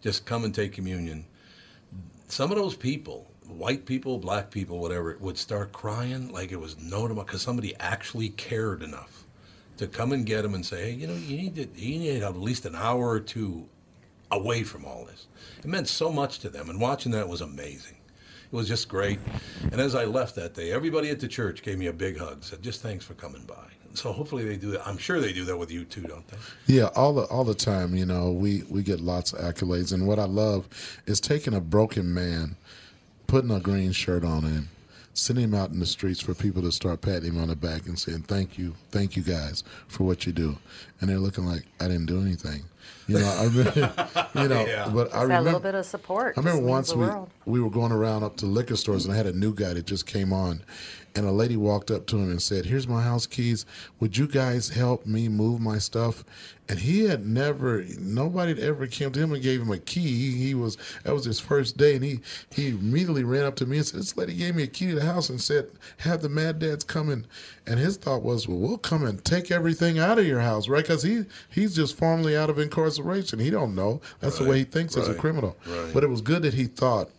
just come and take communion. Some of those people, white people, black people, whatever, would start crying like it was no tomorrow because somebody actually cared enough to come and get them and say, hey, you know, you need to, you need at least an hour or two away from all this. It meant so much to them, and watching that was amazing. It was just great. And as I left that day, everybody at the church gave me a big hug. Said, "Just thanks for coming by." So hopefully they do that. I'm sure they do that with you too, don't they? Yeah, all the all the time. You know, we we get lots of accolades, and what I love is taking a broken man, putting a green shirt on him, sending him out in the streets for people to start patting him on the back and saying, "Thank you, thank you guys for what you do," and they're looking like I didn't do anything. You know, I remember, you know, Yeah. but Just I that remember little bit of support I remember once we world. we were going around up to liquor stores, and I had a new guy that just came on, and a lady walked up to him and said, "Here's my house keys. Would you guys help me move my stuff?" And he had never, nobody had ever came to him and gave him a key. He, he was that was his first day, and he he immediately ran up to me and said, "This lady gave me a key to the house and said, have the Mad Dads come in." And his thought was, "Well, we'll come and take everything out of your house, right? Because he he's just formally out of incarceration. He don't know. That's the way he thinks as a criminal. right. But it was good that he thought."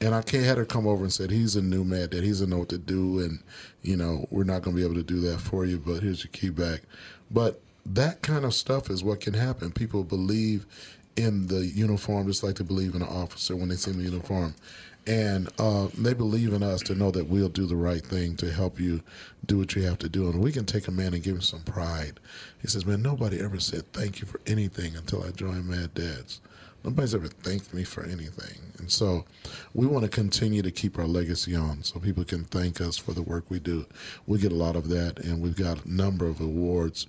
And I can't had her come over and said he's a new man that he doesn't know what to do, and you know we're not going to be able to do that for you. But here's your key back. But that kind of stuff is what can happen. People believe in the uniform just like they believe in an officer when they see the uniform, and uh, they believe in us to know that we'll do the right thing to help you do what you have to do. And we can take a man and give him some pride. He says, "Man, nobody ever said thank you for anything until I joined Mad Dads." Nobody's ever thanked me for anything. And so we want to continue to keep our legacy on so people can thank us for the work we do. We get a lot of that, and we've got a number of awards.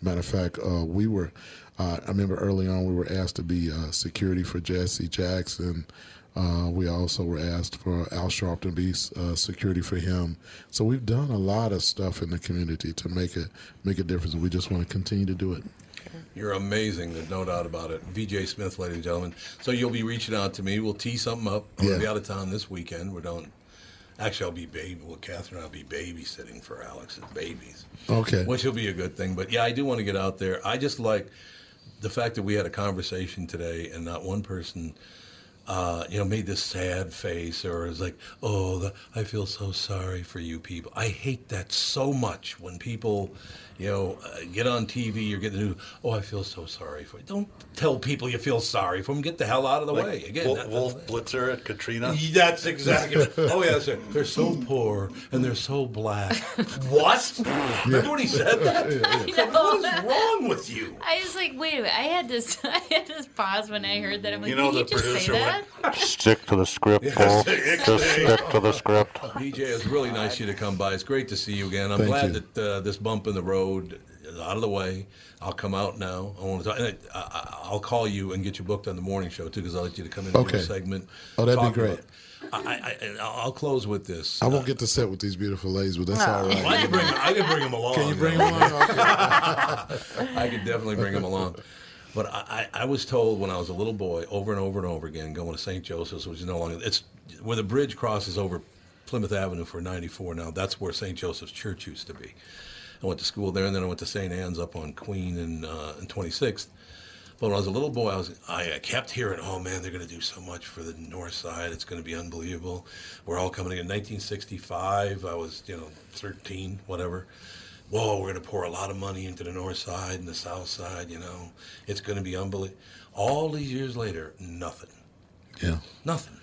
Matter of fact, uh, we were, uh, I remember early on, we were asked to be uh, security for Jesse Jackson. Uh, we also were asked for Al Sharpton to be uh, security for him. So we've done a lot of stuff in the community to make it make a difference, and we just want to continue to do it. You're amazing. There's no doubt about it. VJ Smith, ladies and gentlemen. So you'll be reaching out to me. We'll tee something up. I'm going to be out of town this weekend. We're down. Actually, I'll be baby. Well, Catherine, I'll be babysitting for Alex's babies. Okay. Which will be a good thing. But yeah, I do want to get out there. I just like the fact that we had a conversation today and not one person. Uh, you know, made this sad face or is like, oh, the, I feel so sorry for you people. I hate that so much when people, you know, uh, get on TV or get the news. Oh, I feel so sorry for you. Don't tell people you feel sorry for them. Get the hell out of the Like way. Again, Wolf, that- Wolf Blitzer at Katrina. that's exactly. it. Oh yeah, sir. They're so poor and they're so black. what? Remember when he said that? It's like, what is wrong with you? I was like, wait a minute. I had to, I had to pause when I heard that. I'm like, You know did the you just say producer that? Stick to the script, Paul. Just stick to the script. VJ, it's really nice of you to come by. It's great to see you again. I'm Thank glad you. that uh, this bump in the road out of the way. I'll come out now. I want to talk. And I, I, I'll call you and get you booked on the morning show too, because I'll let you to come in and do Okay. a segment. Oh, that'd be great. I, I, I, I'll close with this. I won't get to sit with these beautiful ladies, but that's No. all right. Well, I can bring I can bring them along. Can you bring them along? I could definitely bring them along. But I, I I was told when I was a little boy, over and over and over again, going to St. Joseph's, which is no longer it's where the bridge crosses over Plymouth Avenue for 94 now. That's where St. Joseph's Church used to be. I went to school there, and then I went to St. Anne's up on Queen and uh, and 26th. But when I was a little boy, I was I kept hearing, "Oh man, they're going to do so much for the North Side. It's going to be unbelievable. We're all coming in." 1965, I was you know 13, whatever. Whoa, we're going to pour a lot of money into the North Side and the South Side. You know, it's going to be unbelievable. All these years later, nothing. Yeah. Nothing.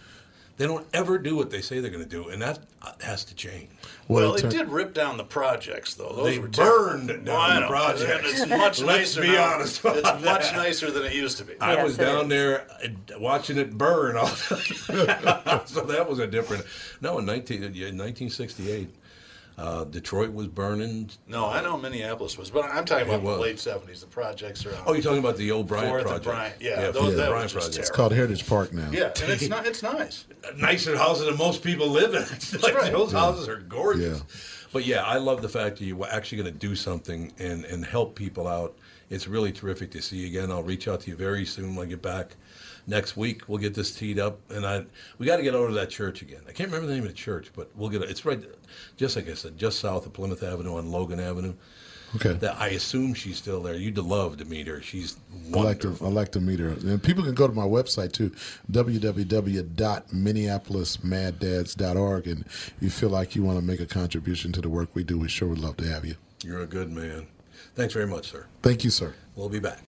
They don't ever do what they say they're going to do, and that uh, has to change. Well, they did rip down the projects, though. Those They were burned terrible. down Well, the projects. It's much nicer. Let's nicer. be now. honest about It's much nicer than it used to be. I was down there uh, watching it burn. I'll tell so that was a different. No, in 19, in 1968, uh, Detroit was burning. No, I know Minneapolis was, but I'm talking about the late '70s. The projects are. Oh, you're talking about the old Bryant Fourth project. Bryant. Yeah, Yeah, those, Fourth and Bryant was just project. It's called Heritage Park now. Yeah, and it's not. It's nice. nicer houses than most people live in. It's like right. those Yeah. houses are gorgeous. Yeah. But yeah, I love the fact that you were actually going to do something and, and help people out. It's really terrific to see you again. I'll reach out to you very soon when I get back next week. We'll get this teed up, and I we got to get over to that church again. I can't remember the name of the church, but we'll get it. It's right, just like I said, just south of Plymouth Avenue on Logan Avenue. Okay. That I assume she's still there. You'd love to meet her. She's I like to I like to meet her, and people can go to my website too, www.minneapolismaddads.org, and if you feel like you want to make a contribution to the work we do, we sure would love to have you. You're a good man. Thanks very much, sir. Thank you, sir. We'll be back.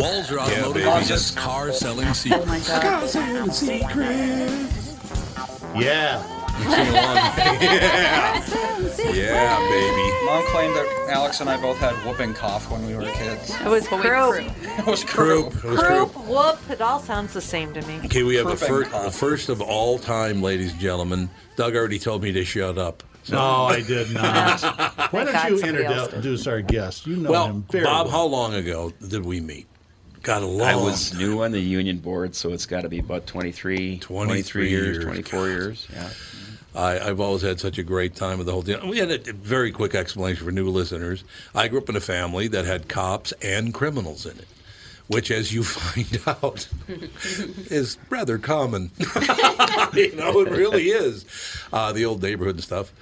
Walser Yeah, Automotive baby. presents car selling secrets. Oh my God. Car selling secrets. Yeah. yeah. Yeah, baby. Mom claimed that Alex and I both had whooping cough when we were kids. It was croup. It was croup. It was Croup, croup. whoop. It all sounds the same to me. Okay, we have the, fir- and the first of all time, ladies and gentlemen. Doug already told me to shut up. So- No, I did not. Why don't you God somebody introduce our guest? You know well, him very well. Bob, well. how long ago did we meet? Got a long. I was new on the union board, so it's got to be about 23, 23 years, 24 years. Yeah. I, I've always had such a great time with the whole thing. We had a very quick explanation for new listeners. I grew up in a family that had cops and criminals in it, which, as you find out, is rather common. you know, it really is. Uh, the old neighborhood and stuff.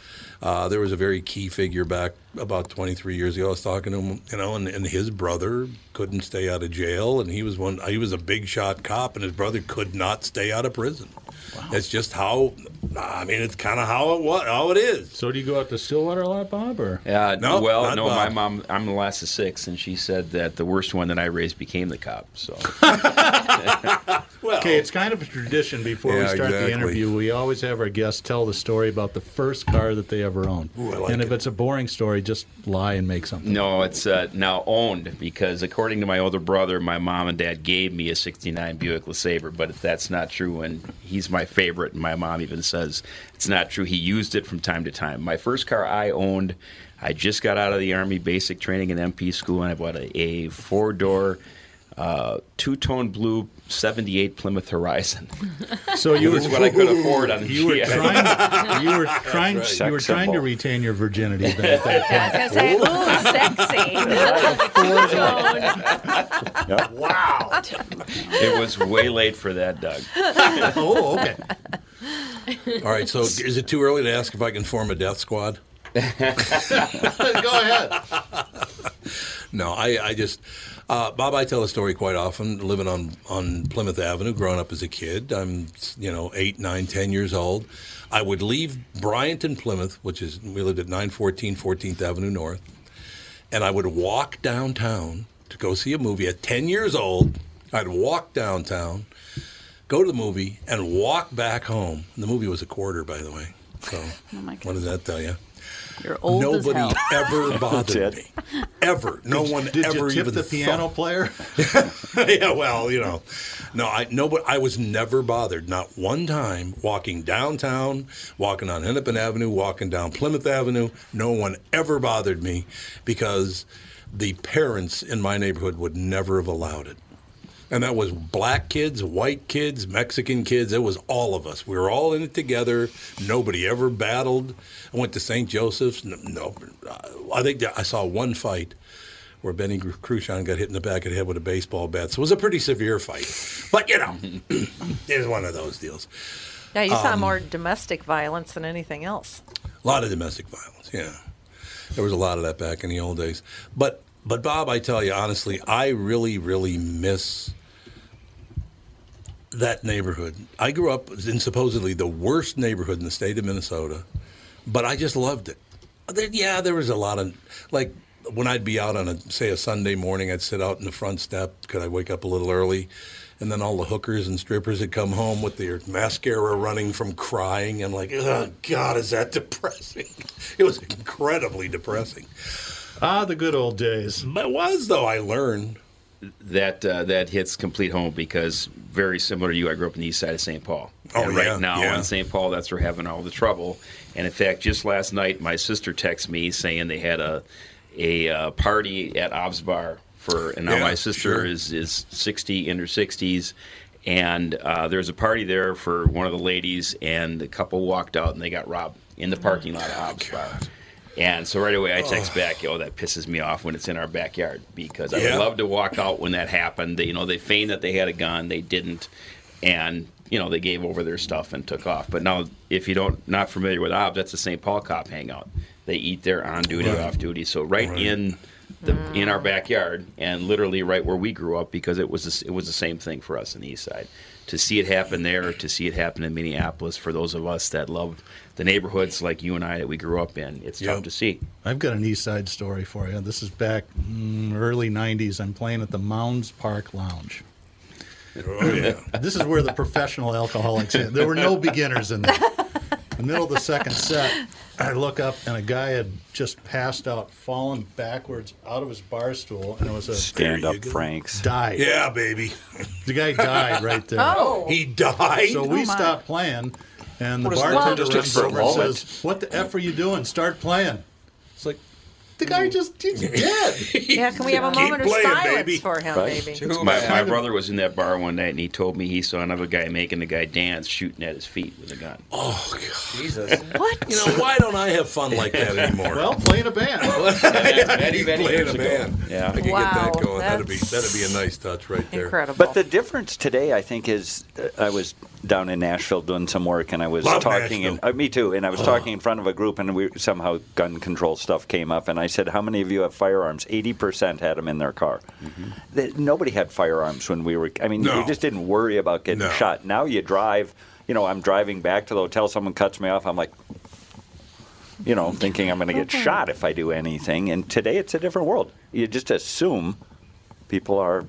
Uh, there was a very key figure back about 23 years ago. I was talking to him, you know, and, and his brother couldn't stay out of jail, and he was one. He was a big shot cop, and his brother could not stay out of prison. It's just how I mean, it's kind of how it what how it is. So do you go out to Stillwater a lot, Bob? Or Uh, No, well, no, Bob. my mom. I'm the last of six, and she said that the worst one that I raised became the cop. So okay, it's kind of a tradition before we Yeah, start the interview. We always have our guests tell the story about the first car that they ever owned. Ooh, like and if it. it's a boring story, just lie and make something. no, it's uh, now owned because according to my older brother, my mom and dad gave me a '69 Buick LeSabre, but if that's not true, and he's my favorite, and my mom even says it's not true. He used it from time to time. My first car I owned, I just got out of the Army basic training and MP school, and I bought a, a four door. Uh, two-tone blue '78 Plymouth Horizon. So you It was what I could afford on the You were GI. trying. You were trying. right. You were Sex trying to retain your virginity. Then at that I was point. gonna say, ooh, sexy. Wow. It was way late for that, Doug. oh, okay. All right, so is it too early to ask if I can form a death squad? Go ahead. No, I, I just, uh, Bob, I tell a story quite often. Living on, on Plymouth Avenue, growing up as a kid, I'm, you know, eight, nine, ten years old. I would leave Bryant and Plymouth, which is, we lived at 914 14th Avenue North, and I would walk downtown to go see a movie at 10 years old. I'd walk downtown, go to the movie, and walk back home. And the movie was a quarter, by the way. So, what does that tell you? You're old as Nobody hell. ever bothered me. Ever. No Did- one did ever you tip even the piano thought- player? yeah, well, you know, no, I no, but I was never bothered. Not one time walking downtown, walking on Hennepin Avenue, walking down Plymouth Avenue. No one ever bothered me because the parents in my neighborhood would never have allowed it. And that was black kids, white kids, Mexican kids. It was all of us. We were all in it together. Nobody ever battled. I went to St. Joseph's. No, no I think I saw one fight where Benny Cruchon got hit in the back of the head with a baseball bat. So it was a pretty severe fight. But, you know, it was one of those deals. Yeah, you saw Um, more domestic violence than anything else. A lot of domestic violence, yeah. There was a lot of that back in the old days. But but Bob, I tell you honestly, I really really miss that neighborhood. I grew up in supposedly the worst neighborhood in the state of Minnesota, but I just loved it. There, yeah, there was a lot of like when I'd be out on a say a Sunday morning, I'd sit out in the front step. Could I wake up a little early? And then all the hookers and strippers would come home with their mascara running from crying. I'm like, oh God, is that depressing? It was incredibly depressing. Ah, the good old days. It was though. I learned. That uh, that hits complete home because very similar to you, I grew up in the east side of St. Paul. Oh, and right yeah, now yeah. in St. Paul, that's where we're having all the trouble. And in fact, just last night, my sister texted me saying they had a a uh, party at Ob's Bar for, and now Yeah, my sister sure. is is sixty in her sixties. And uh, there's a party there for one of the ladies, and the couple walked out and they got robbed in the parking lot of Ob's Bar. And so right away I text back, oh, that pisses me off when it's in our backyard because I Yeah. would love to walk out when that happened. They, you know, they feigned that they had a gun, they didn't, and you know they gave over their stuff and took off. But now, if you don't not familiar with OBS, that's the St. Paul cop hangout. They eat there on duty, Right. off duty. So right, Right. in the in our backyard and literally right where we grew up because it was s- it was the same thing for us in the East Side. To see it happen there, to see it happen in Minneapolis, for those of us that love the neighborhoods like you and I that we grew up in, it's tough to see. I've got an East Side story for you. This is back mm, early '90s. I'm playing at the Mounds Park Lounge. Oh yeah. This is where the professional alcoholics. Hit. There were no beginners in there. In the middle of the second set, I look up and a guy had just passed out, fallen backwards out of his bar stool, and it was a Stand up, Franks. Died. Yeah, baby. The guy died right there. Oh. He died. So we Oh, stopped playing, and the What is that, bartender just runs over and says, "What the f are you doing? Start playing." It's like the guy just he's dead. Yeah, can we have a Keep moment of playing, silence baby. for him, Right. baby? My, my brother was in that bar one night and he told me he saw another guy making the guy dance shooting at his feet with a gun. Oh God. Jesus. What? You know why don't I have fun like that anymore? well, playing a band. many, many Playing a band. Yeah. I could Wow, get that going. That'd be that'd be a nice touch right there. Incredible. But the difference today, I think, is uh, I was down in Nashville doing some work, and I was Love talking. In, uh, me too. And I was talking in front of a group, and we somehow gun control stuff came up, and I said, "How many of you have firearms?" Eighty percent had them in their car. Th- Nobody had firearms when we were. I mean, No. we just didn't worry about getting No. shot. Now you drive. You know, I'm driving back to the hotel. Someone cuts me off. I'm like. You know, thinking I'm going to get shot if I do anything. And today it's a different world. You just assume people are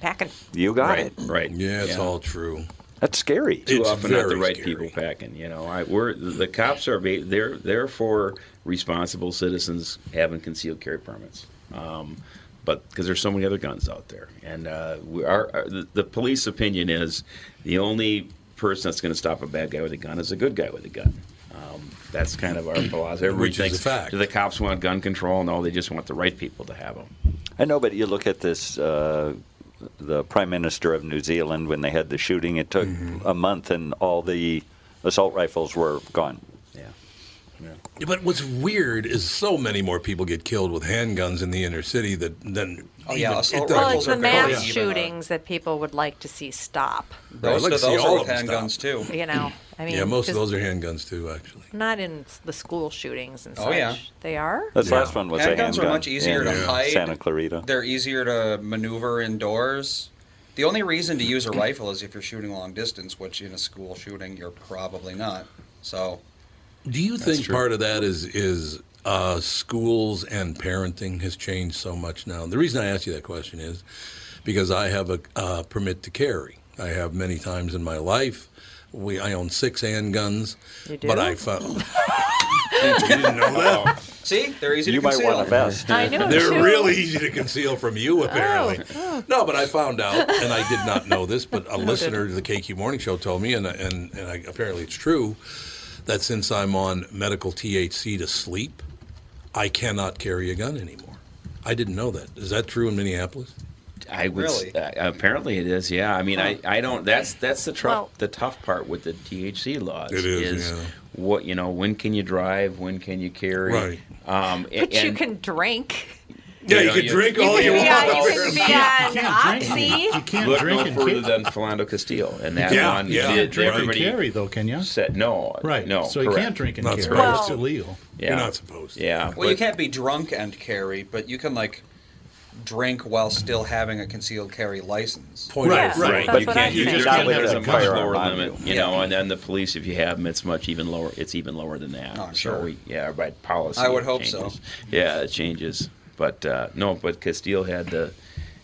Packing. you got Right, it. right. Yeah, it's Yeah. all true. That's scary. Too It's often not the right scary. people packing. You know, I, we're the cops are ba- they're they're for responsible citizens having concealed carry permits. Um, but because there's so many other guns out there, and uh, we our, our the, the police opinion is the only person that's going to stop a bad guy with a gun is a good guy with a gun. Um, that's kind of our philosophy. Everybody Which is a thinks, fact. Do the cops want gun control? No, they just want the right people to have them. I know, but you look at this. Uh, the prime minister of New Zealand, when they had the shooting, it took Mm-hmm. a month, and all the assault rifles were gone. Yeah. Yeah, But what's weird is so many more people get killed with handguns in the inner city that than. Oh, yeah, even- assault it Well, it's the mass even, shootings that people would like to see stop. Right, I'd Most like of those are with handguns stop. too. You know, I mean, yeah, most of those are handguns too, actually. not in the school shootings and Oh, such. yeah. They are. This last one was a Handguns handgun are much easier in to hide. Santa Clarita. They're easier to maneuver indoors. The only reason to use a rifle is if you're shooting long distance, which in a school shooting you're probably not. So Do you That's think true. part of that is is uh, schools and parenting has changed so much now? The reason I ask you that question is because I have a uh, permit to carry. I have many times in my life. We I own six handguns, You do? but I found. you didn't know that? see, they're easy You to might want a vest. I know. They're too. really easy to conceal from you, apparently. Oh, No, but I found out, and I did not know this, but a listener to the KQ Morning Show told me, and and, and I, apparently it's true, that since I'm on medical THC to sleep, I cannot carry a gun anymore. I didn't know that. Is that true in Minneapolis? I would. Really? Uh, apparently, it is. Yeah. I mean, I, I don't. That's that's the tough Well- the tough part with the THC laws. It is, yeah. what you know. When can you drive? When can you carry? Right. Um, a- But you can drink. Yeah, you, know, can you- drink you all can- you yeah, you can be on Oxy. You can't Look drink no and further carry. than Philando Castile, and that Yeah, one yeah. did drink and carry, though, can you? said no. Right. No. So you can't drink and Not carry. supposed it's to. illegal. Yeah. You're not supposed to. Yeah. Well, you can't be drunk and carry, but you can like drink while still having a concealed carry license. Point Yeah, out. Right. That's you can't. You just can't with there's a a much firearm lower on limit, you. you know. And then the police, if you have them, it's much even lower. It's even lower than that. Oh, So sure. we, yeah, by policy. I would it hope so. Yeah, it changes. But uh, no, but Castile had the.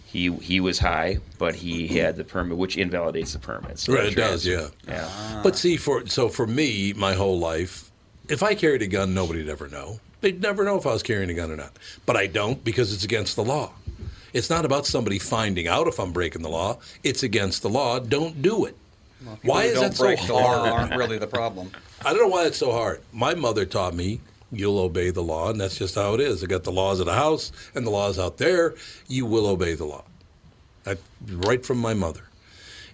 He he was high, but he had the permit, which invalidates the permit. So Right, it does, transfer- yeah. Yeah. But see, for so for me, my whole life, if I carried a gun, nobody'd ever know. They'd never know if I was carrying a gun or not. But I don't because it's against the law. It's not about somebody finding out if I'm breaking the law. It's against the law. Don't do it. People Why is don't that so break the law hard? aren't really the problem. I don't know why it's so hard. My mother taught me you'll obey the law, and that's just how it is. I got the laws of the house and the laws out there. You will obey the law. That right from my mother,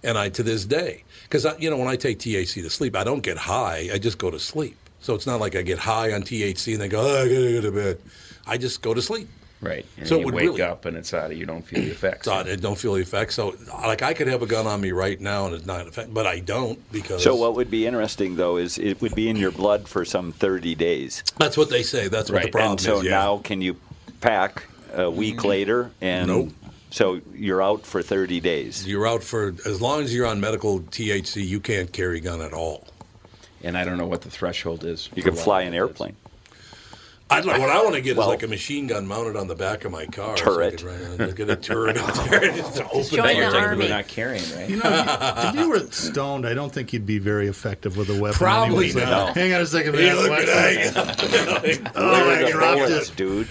and I to this day, because you know when I take THC to sleep, I don't get high. I just go to sleep. So it's not like I get high on THC and then go, oh, I gotta go to bed. I just go to sleep. Right. And So it you would wake really- up and it's out of you don't feel the effects. So I don't feel the effects. So like I could have a gun on me right now and it's not an effect, but I don't because. So what would be interesting though is it would be in your blood for some 30 days. That's what they say. That's what the problem is. and so is. Yeah. now can you pack a week mm-hmm. later and Nope. so you're out for 30 days. You're out for as long as you're on medical THC, you can't carry a gun at all. And I don't know what the threshold is. You can fly an airplane. I'd like what I want to get Well- is like a machine gun mounted on the back of my car. Turret. So I could get a turret out there and just open join it. the You're army. not carrying, right? You know, if you were stoned, I don't think you'd be very effective with a weapon. Probably anyway. not. Hang on a second. Hey, man. look What- at that. Oh, I dropped bullets, it. dude.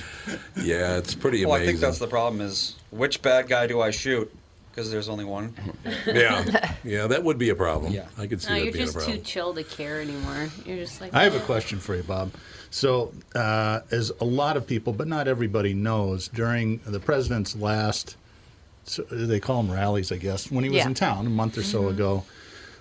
Yeah, it's pretty Well, I think that's the problem is which bad guy do I shoot? Because there's only one. yeah, yeah, that would be a problem. Yeah. I could see No, that you're just too problem. chill to care anymore. You're just like. I have a question for you, Bob. So, uh, as a lot of people, but not everybody knows, during the president's last, so they call them rallies, I guess, when he was Yeah. in town a month or so Mm-hmm. ago,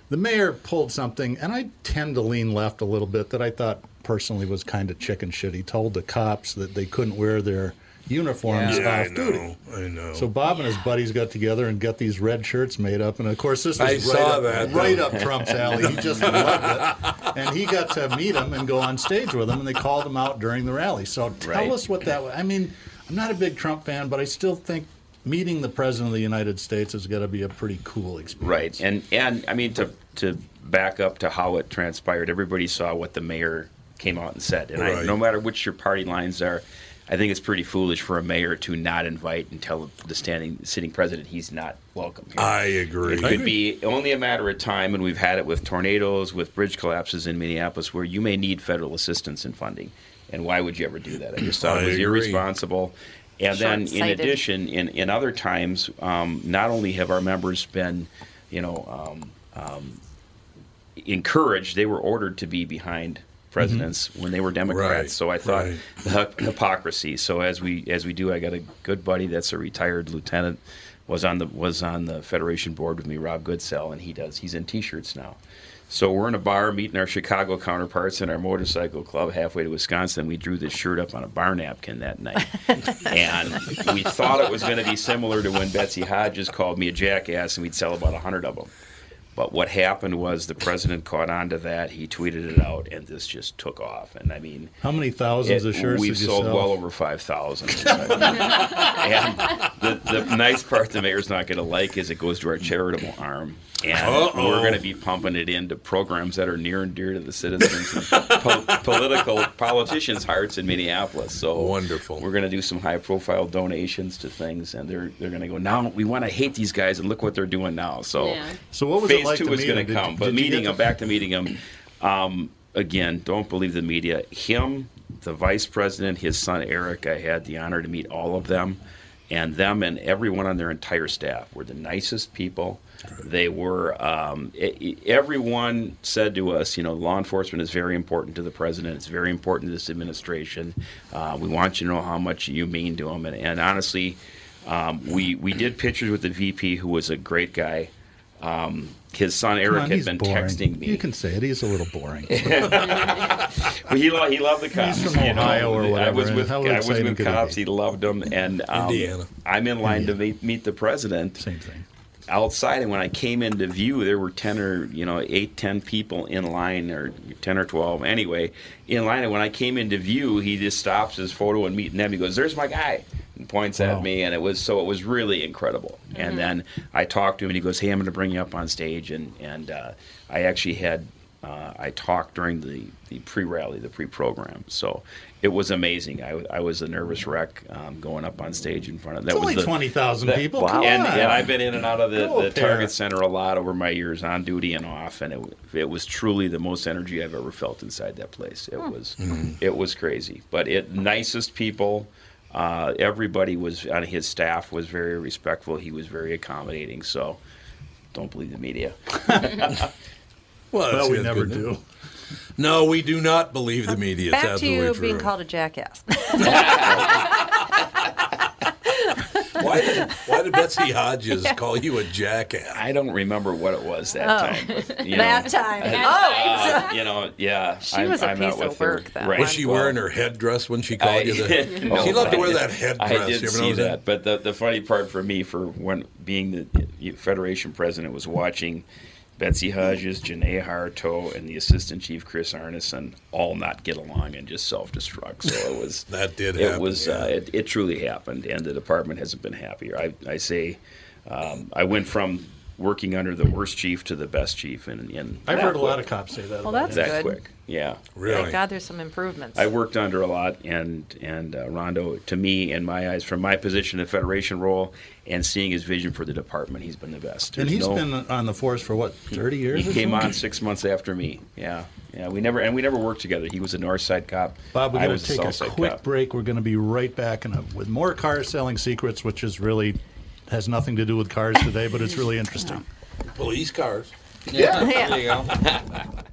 the mayor pulled something, and I tend to lean left a little bit, that I thought personally was kind of chicken shit. He told the cops that they couldn't wear their uniforms Yeah, I off duty. know, I know. So Bob and his buddies got together and got these red shirts made up, and of course this was I right, up, that, right up Trump's alley. He just loved it, and he got to meet him and go on stage with him, and they called him out during the rally. So tell Right. us what that was. I mean, I'm not a big Trump fan, but I still think meeting the president of the United States has got to be a pretty cool experience. Right, and and I mean to to back up to how it transpired. Everybody saw what the mayor came out and said, and I, no matter which your party lines are, I think it's pretty foolish for a mayor to not invite and tell the standing sitting president he's not welcome here. I agree. It could be only a matter of time, and we've had it with tornadoes, with bridge collapses in Minneapolis, where you may need federal assistance and funding. And why would you ever do that? I just thought I it was agree. irresponsible. And then, in addition, in, in other times, um, not only have our members been, you know, um, um, encouraged, they were ordered to be behind presidents mm-hmm. when they were Democrats. Right, So I thought right. the hypocrisy. So as we as we do, I got a good buddy that's a retired lieutenant was on the was on the federation board with me, Rob Goodsell, and he does he's in t-shirts now. So we're in a bar meeting our Chicago counterparts in our motorcycle club halfway to Wisconsin. We drew this shirt up on a bar napkin that night, and we thought it was going to be similar to when Betsy Hodges called me a jackass, and we'd sell about a hundred of them. But what happened was the president caught on to that. He tweeted it out, and this just took off. And I mean, How many thousands it- of shirts we've did you sold sell? well over five thousand. and the, the nice part the mayor's not going to like is it goes to our charitable arm, and Uh-oh. we're going to be pumping it into programs that are near and dear to the citizens and po- political politicians' hearts in Minneapolis. So Wonderful. We're going to do some high-profile donations to things, and they're they're going to go now. We want to hate these guys, and look what they're doing now. So. Yeah. So what was it Phase like two to is going him? to Did- come, but did meeting get him, to- back to meeting him, um, again, don't believe the media. Him, the vice president, his son Eric, I had the honor to meet all of them, and them and everyone on their entire staff were the nicest people. They were. Um, e- everyone said to us, you know, law enforcement is very important to the president. It's very important to this administration. Uh, we want you to know how much you mean to him. And, and honestly, um, we we did pictures with the VP, who was a great guy. Um, his son Eric on, had he's been boring. texting me. You can say it. He's a little boring. Well, he, lo- he loved the cops. He's from you know. Ohio or I was with I was with could cops. He loved them, and um, Indiana. I'm in line to meet, meet the president. Same thing. Outside, and when I came into view, there were ten or you know eight, ten people in line, or ten or twelve anyway, in line. And when I came into view, he just stops his photo and meeting them. He goes, "There's my guy," and points Wow. at me, and it was so it was really incredible. And then I talked to him, and he goes, "Hey, I'm going to bring you up on stage," and and uh, I actually had uh, I talked during the, the pre-rally, the pre-program. So it was amazing. I, I was a nervous wreck um, going up on stage in front of that. It's was only the- 20,000 people. Wow. And, and I've been in and out of the, the. Target Center a lot over my years on duty and off, and it, it was truly the most energy I've ever felt inside that place. It was it was crazy, but it nicest people. Uh, everybody was on his staff was very respectful. He was very accommodating. So don't believe the media. Well, Well, we never isn't do. No, we do not believe the media. It's Back to absolutely you true. being called a jackass. why, did, why did Betsy Hodges call you a jackass? I don't remember what it was that Oh. time. but, you that know, time. uh, oh, you know, yeah. She I'm, was a I'm piece of with her. work, that Right. Was she Well, wearing her headdress when she called I- you? The, No, she loved to wear did- that headdress. I did you ever see notice that, but the, the funny part for me, for when being the Federation president, was watching Betsy Hodges, Janae Harteau, and the assistant chief Kris Arneson all not get along and just self-destruct. So it was That did It happen, was yeah. uh, it, it truly happened, and the department hasn't been happier. I I say um, I went from working under the worst chief to the best chief, and, and I've that heard a lot of cops say that. Well, that's that good. quick. Yeah, really. Thank God there's some improvements. I worked under a lot, and and uh, Rondo, to me, in my eyes, from my position in the federation role, and seeing his vision for the department, he's been the best. And There's he's no- been on the force for what, 30 years? He or came something? on six months after me. Yeah, yeah. We never and we never worked together. He was a north side cop. Bob, we're going to take a south side quick cop. break. We're going to be right back in a, with more car selling secrets, which is really has nothing to do with cars today, but it's really interesting. Police cars. Yeah, Yeah. there you go.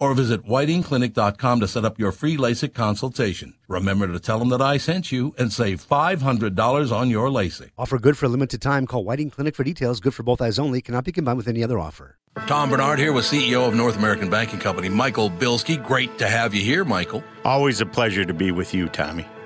or visit whitingclinic.com to set up your free LASIK consultation. Remember to tell them that I sent you and save $500 on your LASIK. Offer good for a limited time. Call Whiting Clinic for details. Good for both eyes only. Cannot be combined with any other offer. Tom Barnard here with CEO of North American Banking Company, Michael Bilski. Great to have you here, Michael. Always a pleasure to be with you, Tommy.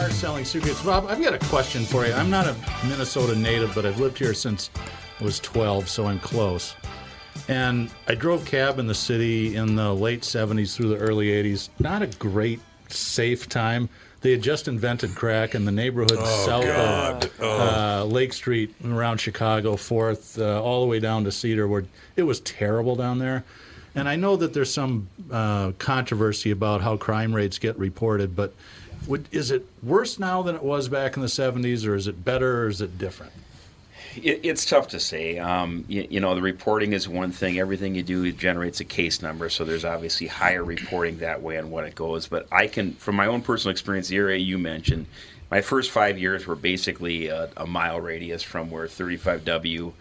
Car selling secrets. Bob, I've got a question for you. I'm not a Minnesota native, but I've lived here since I was 12, so I'm close. And I drove cab in the city in the late 70s through the early 80s. Not a great, safe time. They had just invented crack in the neighborhood Oh, south God. of Oh. uh, Lake Street, around Chicago, Fourth, uh, all the way down to Cedar, where it was terrible down there. And I know that there's some uh, controversy about how crime rates get reported, but would, is it worse now than it was back in the 70s, or is it better, or is it different? It, it's tough to say. Um, you, you know, the reporting is one thing. Everything you do generates a case number, so there's obviously higher reporting that way on what it goes. But I can, from my own personal experience, the area you mentioned, my first five years were basically a, a mile radius from where 35W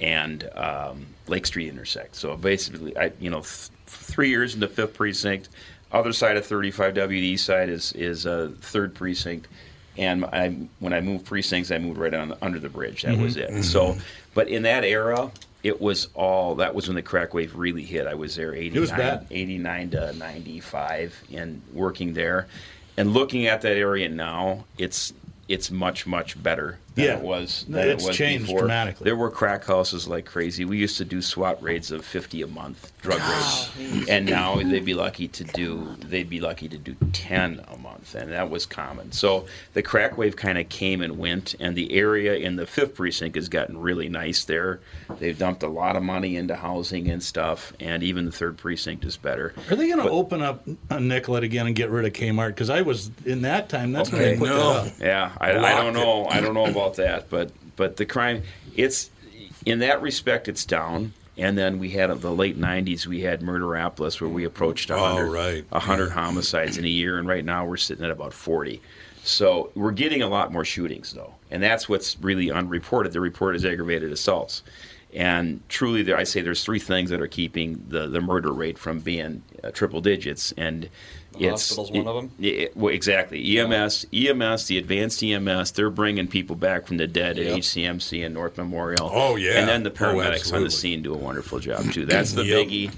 and um, Lake Street intersect. So basically, I you know, th- three years in the fifth precinct. Other side of 35W, the east side is is uh, third precinct. And I, when I moved precincts, I moved right on under the bridge. That was Mm-hmm. it. So, but in that era, it was all that was when the crack wave really hit. I was there 89, was 89 to 95 and working there. And looking at that area now, it's it's much much better than Yeah. it was. Than it's it was changed before. dramatically. There were crack houses like crazy. We used to do SWAT raids of 50 a month, drug raids, and now they'd be lucky to do they'd be lucky to do 10 a month, and that was common. So the crack wave kind of came and went, and the area in the fifth precinct has gotten really nice there. They've dumped a lot of money into housing and stuff, and even the third precinct is better. Are they going to open up a Nicollet again and get rid of Kmart? Because I was in that time. That's when they put that up. Yeah, I, I don't know. I don't know about that, but but the crime, it's in that respect, it's down. And then we had the late '90s. We had Murderapolis, where we approached Oh, 100, right. 100 homicides in a year, and right now we're sitting at about 40. So we're getting a lot more shootings, though, and that's what's really unreported. The report is aggravated assaults, and truly, there, I say there's three things that are keeping the, the murder rate from being uh, triple digits, and The it's hospital's one of them? yeah, well, exactly. EMS, EMS, the advanced EMS, they're bringing people back from the dead Yep. at HCMC and North Memorial. Oh, yeah. And then the Oh, paramedics on the scene do a wonderful job too. That's the Yep. biggie.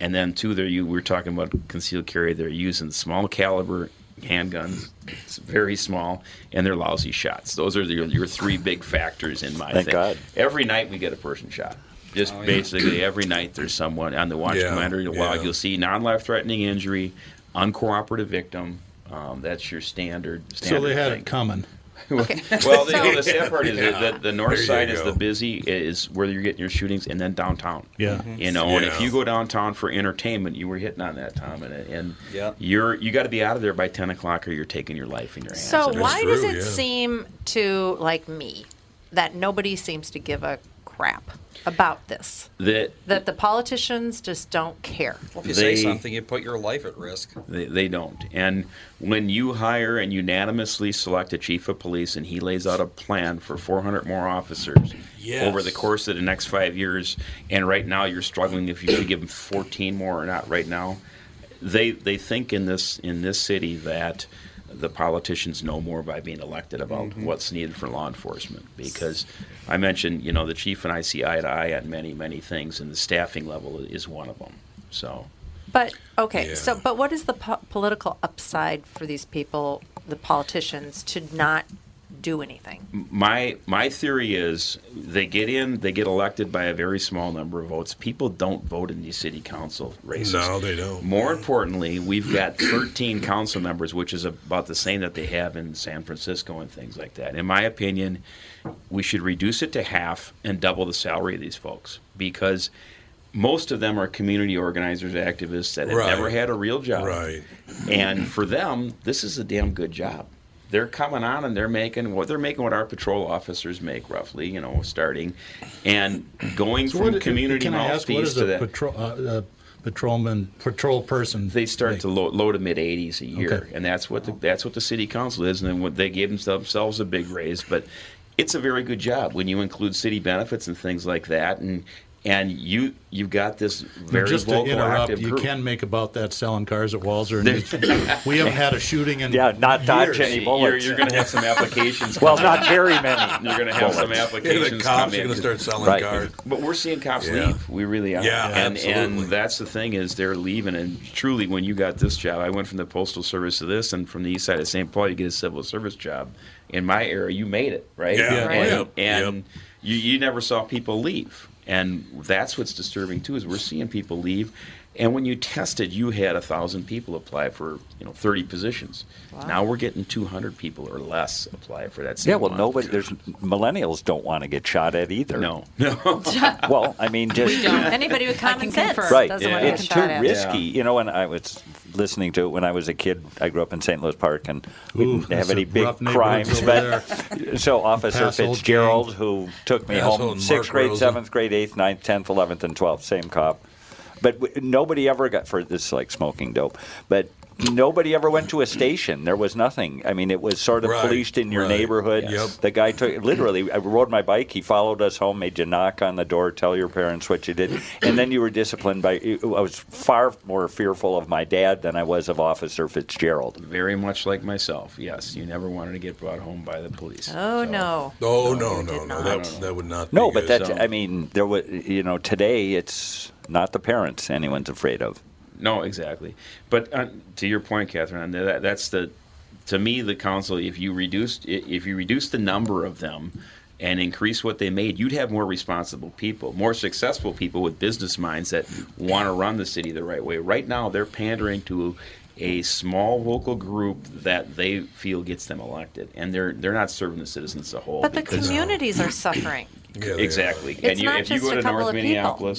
And then two, they're you. We're talking about concealed carry. They're using small caliber handguns. It's very small, and they're lousy shots. Those are your, your three big factors in my Thank thing. God. Every night we get a person shot. Just Oh, yeah. basically every night there's someone on the watch Yeah, commander log. yeah. You'll see non-life threatening injury, uncooperative victim. Um, that's your standard. So they had thing. it coming. well, the, you know, the sad part is Yeah. that the, the north There side is the busy is where you're getting your shootings, and then downtown. Yeah. You know, and if you go downtown for entertainment, you were hitting on that, Tom, and, and Yeah. you're you got to be out of there by ten o'clock, or you're taking your life in your hands. So why true, does it yeah. seem to like me that nobody seems to give a crap about this? That That the politicians just don't care. Well, if you They- say something, you put your life at risk. They, they don't. And when you hire and unanimously select a chief of police and he lays out a plan for 400 more officers Yes. over the course of the next five years, and right now you're struggling if you should give them 14 more or not right now, they, they think in this, in this city that the politicians know more by being elected about Mm-hmm. what's needed for law enforcement. Because I mentioned, you know, the chief and I see eye to eye on many, many things, and the staffing level is one of them. So. But okay, Yeah. so but what is the po- political upside for these people, the politicians, to not do anything? my my theory is they get in, they get elected by a very small number of votes. People don't vote in these city council races. No, they don't. More importantly, we've got 13 council members, which is about the same that they have in San Francisco and things like that. In my opinion, we should reduce it to half and double the salary of these folks because most of them are community organizers, activists that have Right. never had a real job. Right. And for them, this is a damn good job. They're coming on and they're making what they're making what our patrol officers make roughly, you know, starting and going So from what- community Can I ask what is to a that. patrol, uh, uh, patrolman patrol person? They start to low, low to mid 80s a year, Okay. and that's what the, that's what the city council is. And then what they gave themselves a big raise, but it's a very good job when you include city benefits and things like that, and and you you've got this very Just to vocal interrupt, active you group. can make about that selling cars at Walser. and we haven't had a shooting in Yeah, not dodge years. any You're, bullets. you're going to have some applications. Well, come not very many You're going to have some applications. Yeah, the cops come are gonna start selling Right. cars. But we're seeing cops Yeah. leave. We really are. Yeah, and absolutely. and that's the thing is they're leaving. And truly, when you got this job, I went from the postal service to this, and from the east side of St. Paul, you get a civil service job. In my era, you made it, right? Yeah. Yeah. And, Yep. and you, you never saw people leave. And that's what's disturbing too is we're seeing people leave. And when you tested, you had a thousand people apply for you know 30 positions. Now we're getting 200 people or less apply for that. Same Yeah, well, amount. nobody. There's millennials don't want to get shot at either. No, no. well, I mean, just Anybody with common sense right. doesn't want to It's get too shot at. risky. You know, when I was listening to it when I was a kid, I grew up in St. Louis Park, and we Ooh, didn't have any big crimes. over But so Officer Pass Fitzgerald, who took me Pass home, sixth grade, seventh grade, eighth, ninth, tenth, eleventh, and twelfth, same cop. But w- nobody ever got for this is like smoking dope. But nobody ever went to a station. There was nothing. I mean, it was sort of Right, policed in your right. neighborhood. Yep. The guy took literally. I rode my bike. He followed us home. Made you knock on the door, tell your parents what you did, and then you were disciplined by. I was far more fearful of my dad than I was of Officer Fitzgerald. Very much like myself. Yes, you never wanted to get brought home by the police. Oh no. Oh no, no, no, that, that would not. No, be but good. that's. I mean, there was. You know, today it's not the parents anyone's afraid of. No, exactly. But uh, to your point, Catherine, that, that's the to me the council. If you reduced if you reduce the number of them and increase what they made, you'd have more responsible people, more successful people with business minds that want to run the city the right way. Right now, they're pandering to a small local group that they feel gets them elected, and they're they're not serving the citizens as a whole. But the because- communities are suffering. exactly. It's and you, not if you just go a to couple North of people.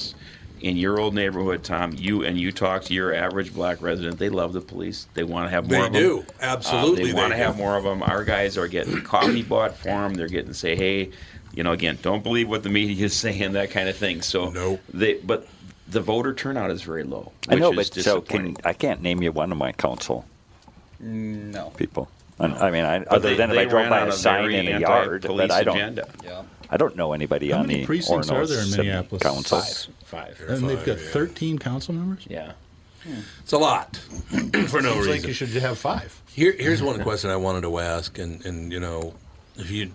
Minneapolis, in your old neighborhood, Tom, you and you talk to your average black resident, they love the police. They want to have more They of them. do. Absolutely Uh, they they want to have more of them. Our guys are getting coffee bought for them. They're getting to say, hey, you know, again, don't believe what the media is saying, that kind of thing. So, no. they, but the voter turnout is very low. I know, is but so can I can't name you one of my council No. people. I I mean, I, other they- than if I drove ran by a a sign in a yard, but I don't. agenda. Yeah. I don't know anybody How on many the precincts are Orono there in Minneapolis? Council. Five. And they've got 13 council members? Yeah. It's a lot for no Seems reason. like you should have five. Here, here's one question I wanted to ask, and, and you know, if you,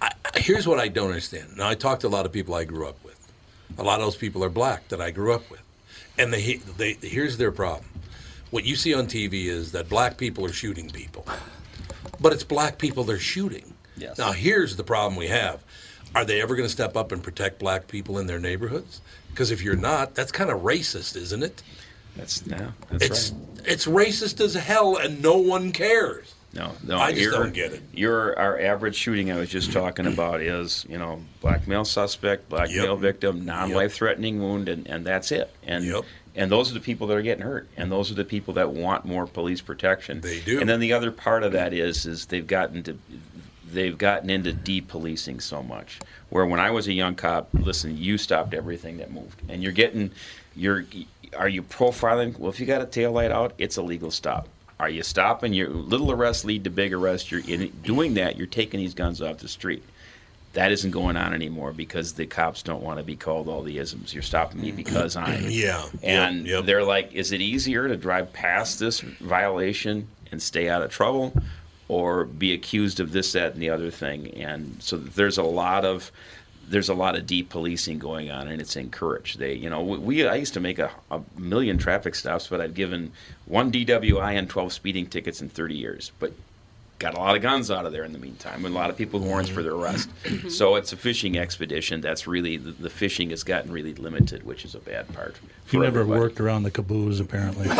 I, I- here's what I don't understand. Now, I talked to a lot of people I grew up with. A lot of those people are black that I grew up with, and they, they here's their problem. What you see on TV is that black people are shooting people, but it's black people they're shooting. Yes. Now, here's the problem we have: Are they ever going to step up and protect black people in their neighborhoods? Because if you're not, that's kind of racist, isn't it? That's yeah. That's it's right. it's racist as hell, and no one cares. No, no, I just don't get it. Your our average shooting I was just talking about is you know black male suspect, black Yep. male victim, non-life threatening wound, and, and that's it. And and those are the people that are getting hurt, and those are the people that want more police protection. They do. And then the other part of that is is they've gotten to they've gotten into depolicing so much. Where when I was a young cop, listen, you stopped everything that moved, and you're getting, you're, are you profiling? Well, if you got a tail light out, it's a legal stop. Are you stopping? Your little arrests lead to big arrests. You're in doing that. You're taking these guns off the street. That isn't going on anymore because the cops don't want to be called all the isms. You're stopping me mm-hmm. because I'm. Yeah. And Yep, yep. they're like, is it easier to drive past this violation and stay out of trouble, or be accused of this, that, and the other thing? And so there's a lot of there's a lot of deep policing going on, and it's encouraged. They, you know, we, we I used to make a, a million traffic stops, but I'd given one DWI and 12 speeding tickets in 30 years, but got a lot of guns out of there in the meantime, and a lot of people warrants for their arrest. Mm-hmm. so it's a fishing expedition. That's really the, the fishing has gotten really limited, which is a bad part. You never everybody. worked around the caboose, apparently.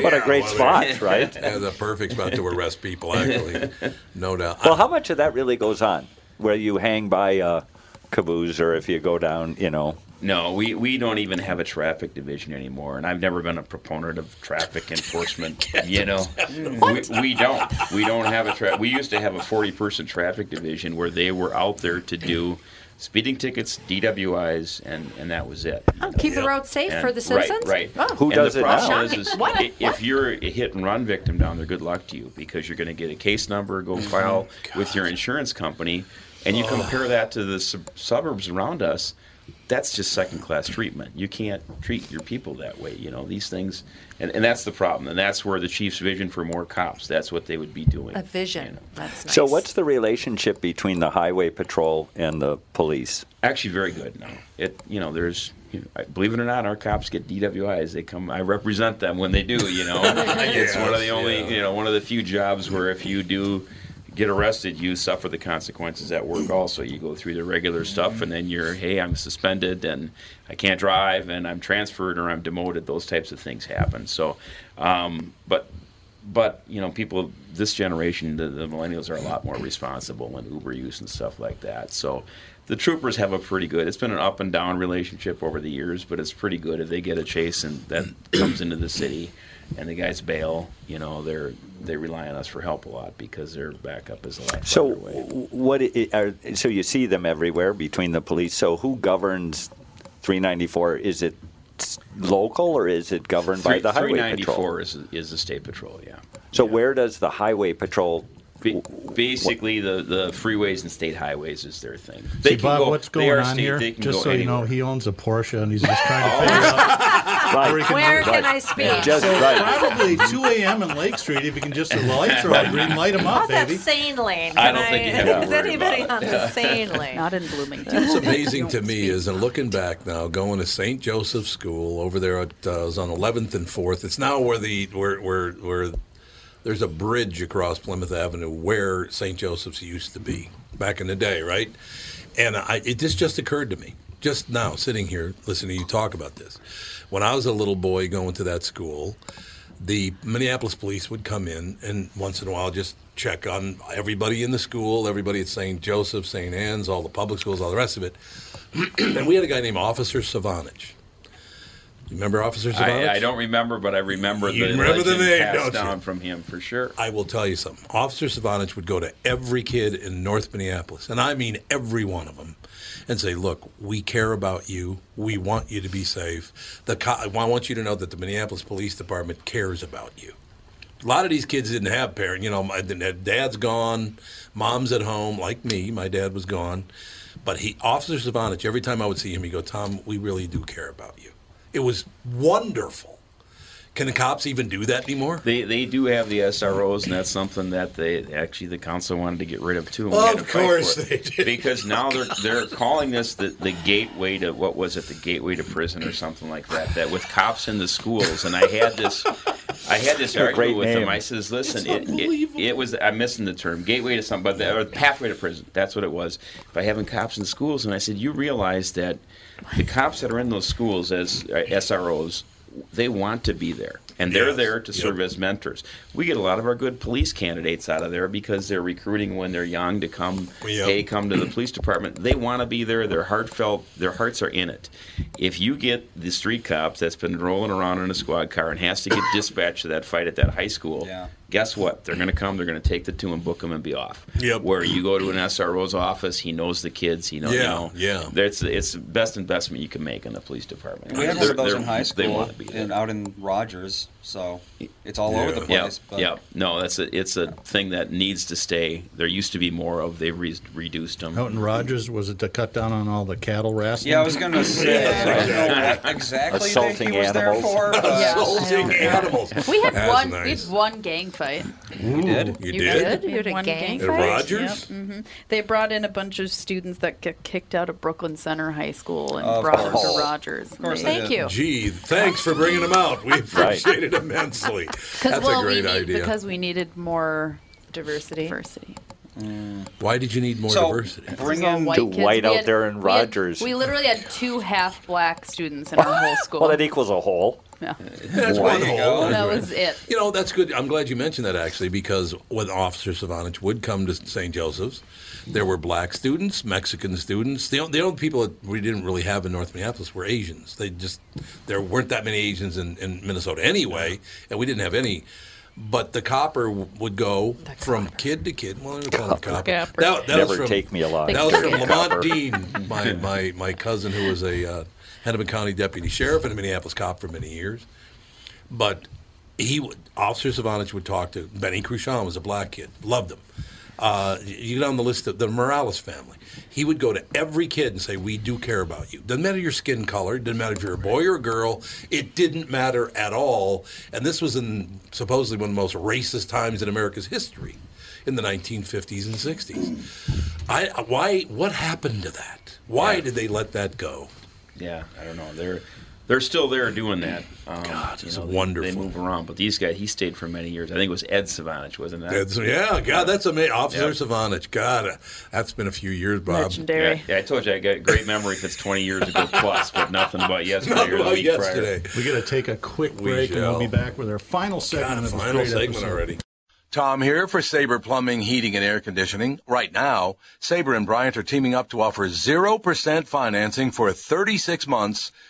What a great spot, right? Yeah, the perfect spot to arrest people, actually. No doubt. Well, how much of that really goes on? Where you hang by a caboose, or if you go down, you know. No, we, we don't even have a traffic division anymore, and I've never been a proponent of traffic enforcement. you know, we, we don't we don't have a tra- we used to have a forty person traffic division where they were out there to do speeding tickets, DWIs, and, and that was it. Oh, keep the road safe And- for the citizens? Right, right. Oh. Who and does the it problem now? Is, is What? i- if you're a hit and run victim down there, good luck to you because you're going to get a case number, go file with your insurance company, and you compare that to the sub- suburbs around us. That's just second class treatment. You can't treat your people that way. You know these things, and, and that's the problem. And that's where the chief's vision for more cops. That's what they would be doing. A vision. That's nice. So, what's the relationship between the highway patrol and the police? actually very good now. It you know there's you know, believe it or not, our cops get DWIs. They come. I represent them when they do. You know, it's one of the only yeah. you know one of the few jobs where if you do get arrested, you suffer the consequences at work. Also, you go through the regular stuff, and then you're hey, I'm suspended and I can't drive, and I'm transferred or I'm demoted. Those types of things happen. So, um, but but you know people this generation the, the millennials are a lot more responsible in uber use and stuff like that so the troopers have a pretty good it's been an up and down relationship over the years but it's pretty good if they get a chase and that comes into the city and the guys bail you know they're they rely on us for help a lot because their backup is a lot So, what? Are, so you see them everywhere between the police. So, who governs 394? Is it local or is it governed by the highway 394 patrol? is is the state patrol yeah So, where does the highway patrol? Ba- Basically, the, the freeways and state highways is their thing. See, Bob, what's they going are on state- here? they can Just go so you know, anywhere. he owns a Porsche, and he's just trying to figure out Right. where he can Where right. can I speak? Just So right. probably 2 a.m. in Lake Street, if you can just the lights are on green, light them up, How's that baby. sane lane? I Can don't think you have to Is worry anybody about on it. the sane lane? Not in Bloomington. What's amazing to me is, and looking back now, going to St. Joseph's School over there at uh, it was on 11th and 4th. It's now where the where where where there's a bridge across Plymouth Avenue where St. Joseph's used to be back in the day, right? And I, it just just occurred to me just now, sitting here listening to you talk about this. When I was a little boy going to that school, the Minneapolis police would come in and once in a while just check on everybody in the school, everybody at St. Joseph, St. Anne's, all the public schools, all the rest of it. and we had a guy named Officer Savanich. You remember Officer Savanich? I, I don't remember, but I remember You the remember the name, passed don't you? from him for sure. I will tell you something. Officer Savanich would go to every kid in North Minneapolis, and I mean every one of them, and say, "Look, we care about you. We want you to be safe. The co- I want you to know that the Minneapolis Police Department cares about you." A lot of these kids didn't have parents. You know, my dad's gone, mom's at home, like me. My dad was gone, but he, Officer Savanich, every time I would see him, he'd go, "Tom, we really do care about you." It was wonderful. Can the cops even do that anymore? They they do have the SROs, and that's something that they actually the council wanted to get rid of too. Of to course they did. because now they're they're calling this the, the gateway to what was it the gateway to prison or something like that. That with cops in the schools, and I had this I had this A great argument with name. them. I says, listen, it, it, it was I'm missing the term gateway to something, but the, or pathway to prison. That's what it was by having cops in schools. And I said, you realize that the cops that are in those schools as uh, SROs, they want to be there and they're Yes. there to Yep. serve as mentors. We get a lot of our good police candidates out of there because they're recruiting when they're young to come. Yep. Hey, come to the police department. They want to be there. Their heartfelt, their hearts are in it. If you get the street cops that's been rolling around in a squad car and has to get dispatched to that fight at that high school, guess what? They're going to come. They're going to take the two and book them and be off. Yep. Where you go to an SRO's office, he knows the kids. He knows. Yeah, you know, yeah. It's it's the best investment you can make in the police department. We had one of those in they're- high They want to be there. and out in Rogers, so it's all over the Yeah, place. but yeah. No, that's a, it's a thing that needs to stay. There used to be more of. They've re- reduced them. Out in Rogers, was it to cut down on all the cattle wrestling? Yeah, I was gonna say, I don't know what exactly Assaulting he was there animals. for. but- Assaulting animals. We had That's one. nice. We had one gang fight. You did? You, You did? did? You had a One gang gang At fight? Rogers? Yep. hmm They brought in a bunch of students that got kicked out of Brooklyn Center High School and Of brought them to Rogers. Of course They- they Thank did. you. Gee, thanks for bringing them out. We appreciate it immensely. That's well, a great we need, idea. Because we needed more Diversity. diversity. Mm. Why did you need more So, diversity? bring All in white To kids. white out had- there in we had- Rogers. we literally had two half black students in our whole school. Well, that equals a whole. yeah. That's one hole. That was it. You know, that's good. I'm glad you mentioned that actually, because when Officer Savanich would come to St. Joseph's, there were black students, Mexican students. The, the only people that we didn't really have in North Minneapolis were Asians. They just there weren't that many Asians in, in Minnesota anyway, and we didn't have any. But the copper would go from kid to kid. Well, we call him copper. Copper. That, that Never was from, take me alive. That was from Lamont Dean, my, my, my cousin who was a uh, Hennepin County deputy sheriff and a Minneapolis cop for many years. But he would, Officer Savanich would talk to Benny Cruchon was a black kid, loved him. Uh, you get on the list of the Morales family. He would go to every kid and say, "We do care about you. Doesn't matter your skin color. Doesn't matter if you're a boy or a girl. It didn't matter at all." And this was in supposedly one of the most racist times in America's history, in the 1950s and 60s. I why what happened to that? Why Yeah. did they let that go? Yeah, I don't know. They're they're still there doing that. Um, God, you it's know, wonderful. They move around, but these guys, he stayed for many years. I think it was Ed Savanich, wasn't that? That's, yeah, God, that's amazing. Officer Yep. Savanich, God, uh, that's been a few years, Bob. Legendary. Yeah, yeah, I told you I got a great memory if it's 20 years ago plus, but nothing but yesterday Not or the about week yesterday. We got to take a quick We break, and we'll be back with our final segment God, of this final segment episode. already. Tom here for Sabre Plumbing, Heating, and Air Conditioning. Right now, Sabre and Bryant are teaming up to offer 0% financing for 36 months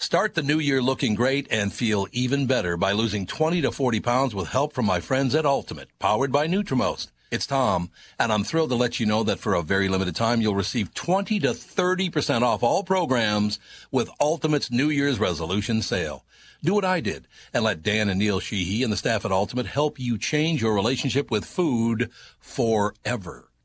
Start the new year looking great and feel even better by losing 20 to 40 pounds with help from my friends at Ultimate, powered by Nutrimost. It's Tom, and I'm thrilled to let you know that for a very limited time, you'll receive 20 to 30% off all programs with Ultimate's New Year's resolution sale. Do what I did and let Dan and Neil Sheehy and the staff at Ultimate help you change your relationship with food forever.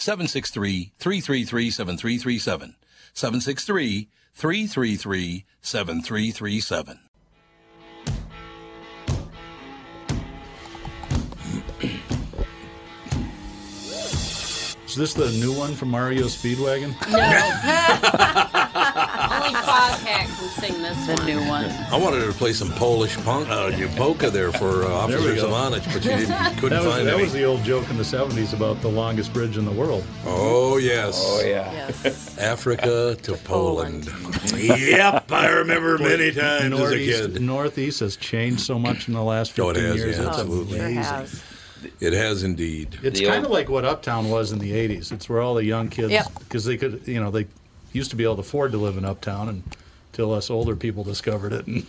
763-333-7337. 763-333-7337. Is this the new one from Mario Speedwagon? No. Only Foghat can sing this the new one. I wanted to play some Polish punk, uh, polka there for uh, There Officer we go. But you didn't, couldn't that was, find that any. was the old joke in the 70s about the longest bridge in the world. Oh, yes. Oh, yeah. Yes. Africa to Poland. yep, I remember many times as a Northeast, kid. Northeast has changed so much in the last Oh, 15 it has, years. yeah, It's absolutely. Sure amazing. Has. It has indeed. It's kind of like what Uptown was in the 80s. It's where all the young kids, Yep. because they could, you know, they used to be able to afford to live in Uptown and until us older people discovered it. And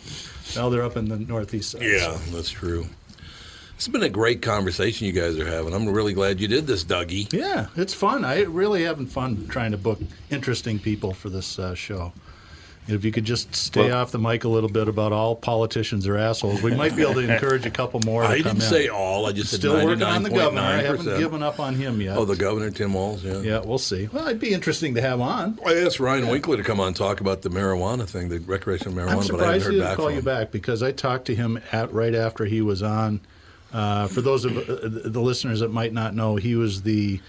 now they're up in the Northeast side. Yeah, that's true. It's been a great conversation you guys are having. I'm really glad you did this, Dougie. Yeah, it's fun. I really having fun trying to book interesting people for this uh, show. If you could just stay Well- off the mic a little bit about all politicians are assholes, we might be able to encourage a couple more. to I didn't in. say all. I just said still working on the governor. I haven't given up on him yet. Oh, the governor, Tim Walz, yeah. Yeah, we'll see. Well, it'd be interesting to have on. I asked Ryan Winkler to come on and talk about the marijuana thing, the recreational marijuana, I'm but I surprised haven't he didn't call you him. back because I talked to him at, right after he was on. Uh, for those of uh, the listeners that might not know, he was the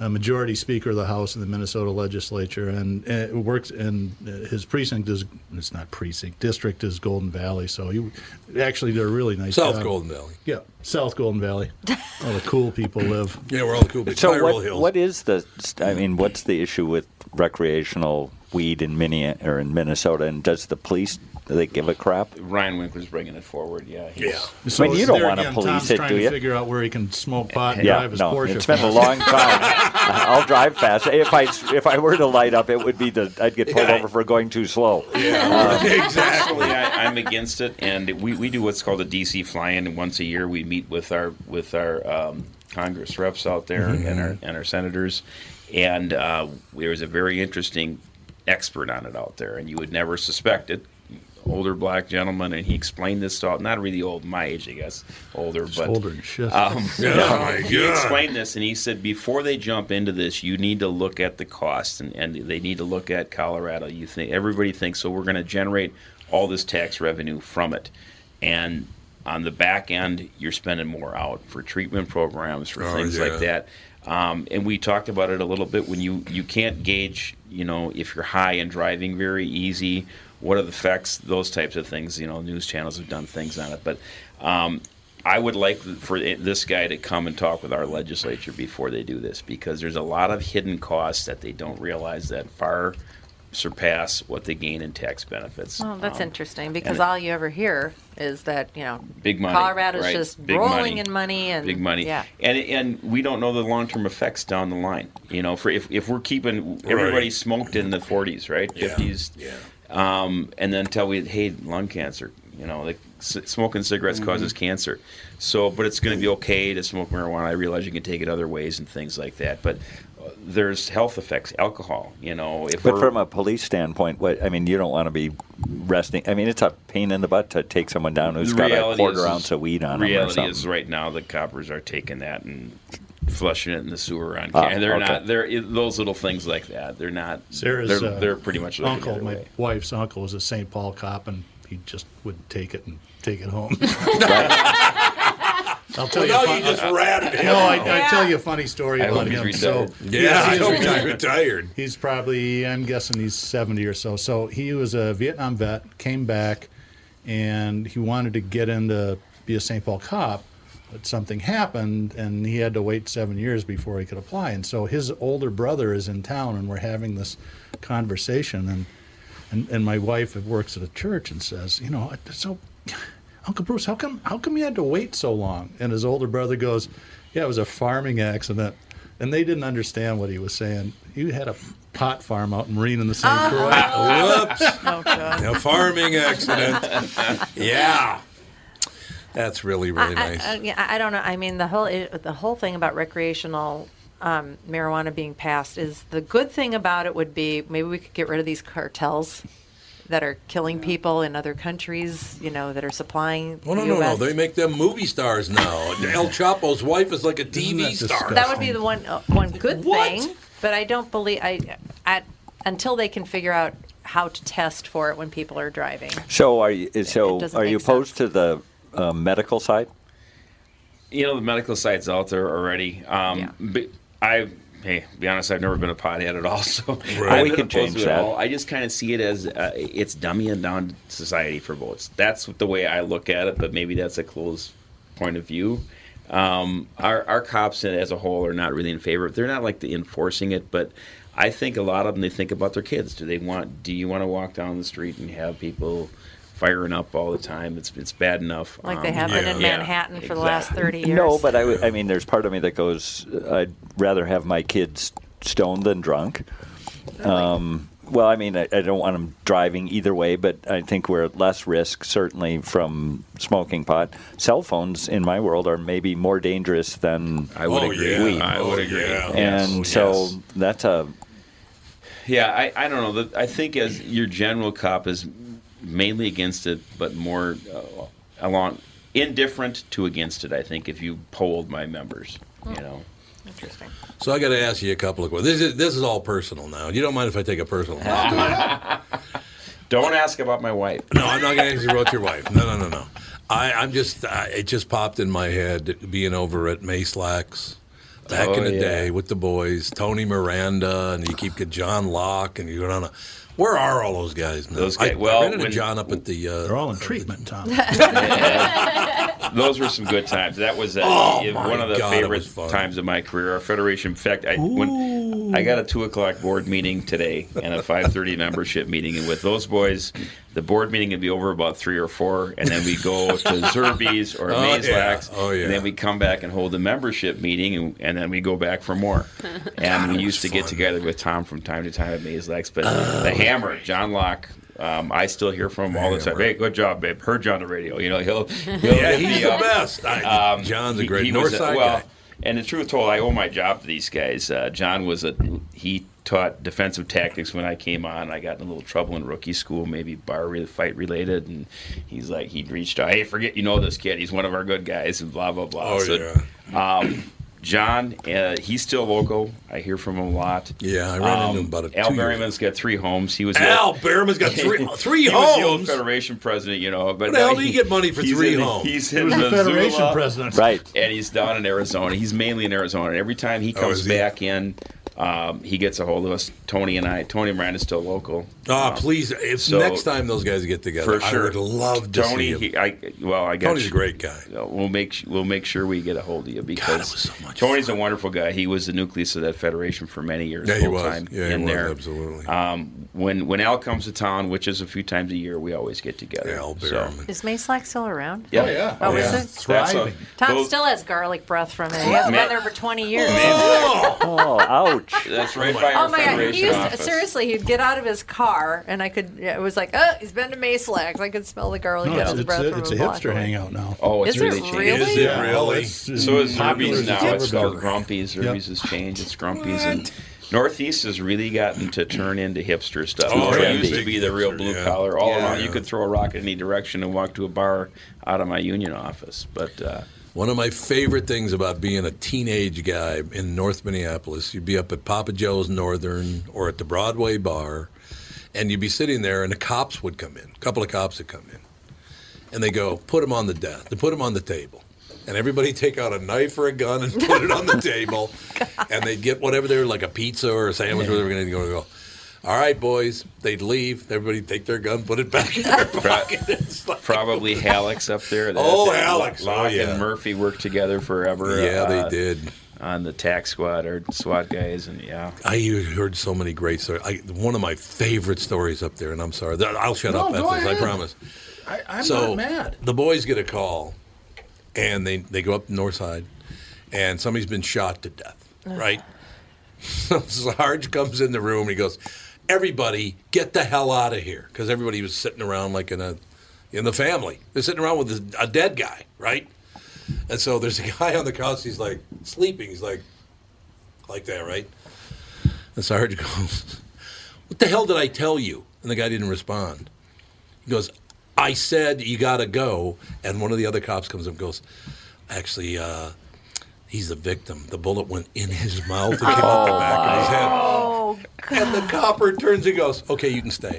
uh, majority speaker of the House in the Minnesota legislature, and uh, works. in uh, his precinct is it's not precinct district is Golden Valley. So he actually did a really nice South job. Golden Valley. Yeah, South Golden Valley. All the cool people live. Yeah, we're all the cool. People. So Tyrol what, Hills. what is the? I mean, what's the issue with recreational weed in Minne or in Minnesota? And does the police do they give a crap? Ryan Winkler's bringing it forward. Yeah. he's- So I mean, you don't want to again, police Tom's it, trying do to figure out where he can smoke pot and yeah, drive his no, Porsche. it's been a long time. I'll drive fast. If I if I were to light up, it would be the I'd get pulled Yeah. over for going too slow. Yeah, Uh, exactly. I, I'm against it, and we, we do what's called a DC fly-in. And once a year, we meet with our with our um, Congress reps out there Mhm. and our and our senators, and uh, there was a very interesting expert on it out there, and you would never suspect it. Older black gentleman, and he explained this to not really old, my age, I guess, older, but older shit. Um, Yeah, no, my he God. explained this, and he said before they jump into this, you need to look at the cost, and, and they need to look at Colorado. You think everybody thinks so. We're going to generate all this tax revenue from it, and on the back end, you're spending more out for treatment programs, for Oh, things yeah. like that. Um, and we talked about it a little bit when you you can't gauge, you know, if you're high and driving very easy. What are the effects? Those types of things. You know, news channels have done things on it, but. Um, I would like for this guy to come and talk with our legislature before they do this because there's a lot of hidden costs that they don't realize that far surpass what they gain in tax benefits. Well, that's Um, interesting because all you ever hear is that you know Big money, Colorado's right? just Big rolling money. in money and big money. Yeah, And and we don't know the long term effects down the line. You know, for if, if we're keeping everybody Right. smoked in the 40s, right, 50s, Yeah. Um, and then tell we hey lung cancer. You know, like s- smoking cigarettes Mhm. causes cancer. So, but it's going to be okay to smoke marijuana. I realize you can take it other ways and things like that, but. uh, There's health effects, alcohol. You know, if But from a police standpoint, what I mean, you don't want to be resting. I mean, it's a pain in the butt to take someone down who's got a quarter is- ounce of weed on them or Reality is, right now the coppers are taking that and flushing it in the sewer on. Ah, and they're okay. not. They're those little things like that. They're not. Sarah's they're, uh, they're pretty much looking uncle. My way. wife's uncle was a St. Paul cop, and he just would take it and take it home. I'll tell Well, you. now a you just ratted him. No, I, I tell you a funny story I about hope he's him. So. Yeah, I he's hope he's retired. He's probably, I'm guessing, he's 70 or so. So he was a Vietnam vet, came back, and he wanted to get into be a St. Paul cop. But something happened, and he had to wait seven years before he could apply. And so his older brother is in town, and we're having this conversation. And and, and my wife works at a church and says, you know, so Uncle Bruce, how come how come you had to wait so long? And his older brother goes, yeah, it was a farming accident. And they didn't understand what he was saying. You had a pot farm out in Marine in the St. Ah. Croix. Whoops. Oh, God. A farming accident. yeah. That's really, really I, nice. I, I, yeah, I don't know. I mean, the whole the whole thing about recreational um, marijuana being passed is the good thing about it would be maybe we could get rid of these cartels that are killing people in other countries. You know, that are supplying. Oh, no, the no, no. They make them movie stars now. El Chapo's wife is like a TV star. That would be the one uh, one good thing. But I don't believe I at until they can figure out how to test for it when people are driving. So are you? So are you make opposed to the uh, medical side? You know, the medical side's out there already. Um, but I, hey, be honest, I've never been a pothead at all. So Right. We can change that. all. I just kind of see it as uh, it's dumbing down society for votes. That's the way I look at it. But maybe that's a closed point of view. Um, our, our cops as a whole are not really in favor. They're not like the enforcing it, but I think a lot of them they think about their kids. Do they want? Do you want to walk down the street and have people firing up all the time? It's it's bad enough. Like they Um, have been in yeah, Manhattan for the last 30 years. No, but I, I mean, there's part of me that goes, I'd rather have my kids stoned than drunk. Um, well, I mean, I, I don't want them driving either way, but I think we're at less risk, certainly, from smoking pot. Cell phones, in my world, are maybe more dangerous than I would Oh, agree. yeah. weed. I would Oh, agree. yeah. And Yes. so Yes. that's a Yeah, I, I don't know. I think as your general cop is mainly against it, but more uh, along indifferent to against it. I think if you polled my members, you know. Interesting. So I got to ask you a couple of questions. This is this is all personal now. You don't mind if I take a personal? Don't ask about my wife. No, I'm not going to ask you about your wife. No, no, no, no. I, I'm just. I, it just popped in my head being over at Mace Mayslack's back Oh, in the yeah. day with the boys, Tony Miranda, and you keep get John Locke, and you go on A, where are all those guys now? Those I, well, I ran into when- John up at the. Uh, They're all in treatment, Tom. Those were some good times. That was uh, Oh, if- my one of the God, favorite times of my career. Our federation, in fact, I, when, I got a two o'clock board meeting today and a five thirty membership meeting, and with those boys, the board meeting would be over about three or four, and then we go to Zerby's or Oh, Mayslack's, yeah. Oh, yeah. and then we come back and hold the membership meeting, and, and then we go back for more. And we used to get together with Tom from time to time at Mayslack's, but Oh, the Hammer, John Locke. Um, I still hear from him all the time. Hey, good job, babe. Heard you on the radio. You know, he'll, he'll Yeah, he's the up. best. I- Um, John's a great he was a- Northside well, guy. And the truth told, I owe my job to these guys. Uh, John was a he taught defensive tactics when I came on. I got in a little trouble in rookie school, maybe bar re- fight related, and he's like he reached out, hey, forget you know this kid. He's one of our good guys, and blah blah blah. Oh, so, Um, John, uh, he's still local. I hear from him a lot. Yeah, I ran into him about a Al two years Berryman's got three homes. He was the Al old- Berryman's got three- three he Was the old? Federation president, you know. But Where the hell now do you get money for three in- homes? He's He in was the Federation Missoula, president. Right. And he's down in Arizona. He's mainly in Arizona. And every time he Oh, comes he? back in, um, he gets a hold of us. Tony and I. Tony Miranda's still local. Ah, Um, please! If so- next time those guys get together, for sure. I would love to Tony, see him. He, I, well, I got Tony's a great guy. We'll make we'll make sure we get a hold of you because Tony's a wonderful guy. He was the nucleus of that federation for many years. Yeah, he full was. time Yeah, he in was, there. absolutely. Um, when when Al comes to town, which is a few times a year, we always get together. Al so, Is Mayslack still around? yeah. Oh, yeah. Oh, Oh, is it? That's a- Tom those- still has garlic breath from it. He hasn't been there for 20 years. Oh, ouch. That's right by Oh our my god! He used to, office. seriously, he'd get out of his car, and I could. It was like, oh, he's been to Mayslack's. I could smell the garlic No, out it's, it's breath a, it's a a hipster away. hangout now. Oh, it's Is it really changed. really? Is it Yeah, really? it's as So is popular now. it's It's called been. Grumpy's. Yep. Zerby's has changed. It's Grumpy's. And Northeast has really gotten to turn into hipster stuff. Oh, it used to be the real blue yeah. collar. All Yeah. around, you could throw a rock in any direction and walk to a bar out of my union office. But uh, One of my favorite things about being a teenage guy in North Minneapolis, you'd be up at Papa Joe's Northern or at the Broadway bar, and you'd be sitting there, and the cops would come in. A couple of cops would come in, and they go, "Put him on the desk. They put him on the table." And everybody take out a knife or a gun and put it on the table, and they'd get whatever they were like a pizza or a sandwich, whatever they were going to go. Go. All right, boys. They'd leave. Everybody take their gun, put it back in their pocket. Like- probably Halleck's up there. Oh, That- Halleck's. Oh, yeah. and Murphy worked together forever. Yeah, they uh, did. On the tax squad or SWAT guys, and yeah. I heard so many great stories. I, one of my favorite stories up there, and I'm sorry, I'll shut No, up go after this. I promise. I, I'm so not mad. the boys get a call, and they they go up the north side, and somebody's been shot to death. Right. So Sarge comes in the room and he goes, "Everybody, get the hell out of here!" Because everybody was sitting around like in a in the family. They're sitting around with a, dead guy, right? And so there's a guy on the couch. He's like sleeping. He's like like that, right? And Sarge goes, "What the hell did I tell you?" And the guy didn't respond. He goes, "I said you got to go." And one of the other cops comes up and goes, "Actually, uh, he's the victim. The bullet went in his mouth and oh, came out the back of his head." Oh, And the copper turns and goes, "Okay, you can stay."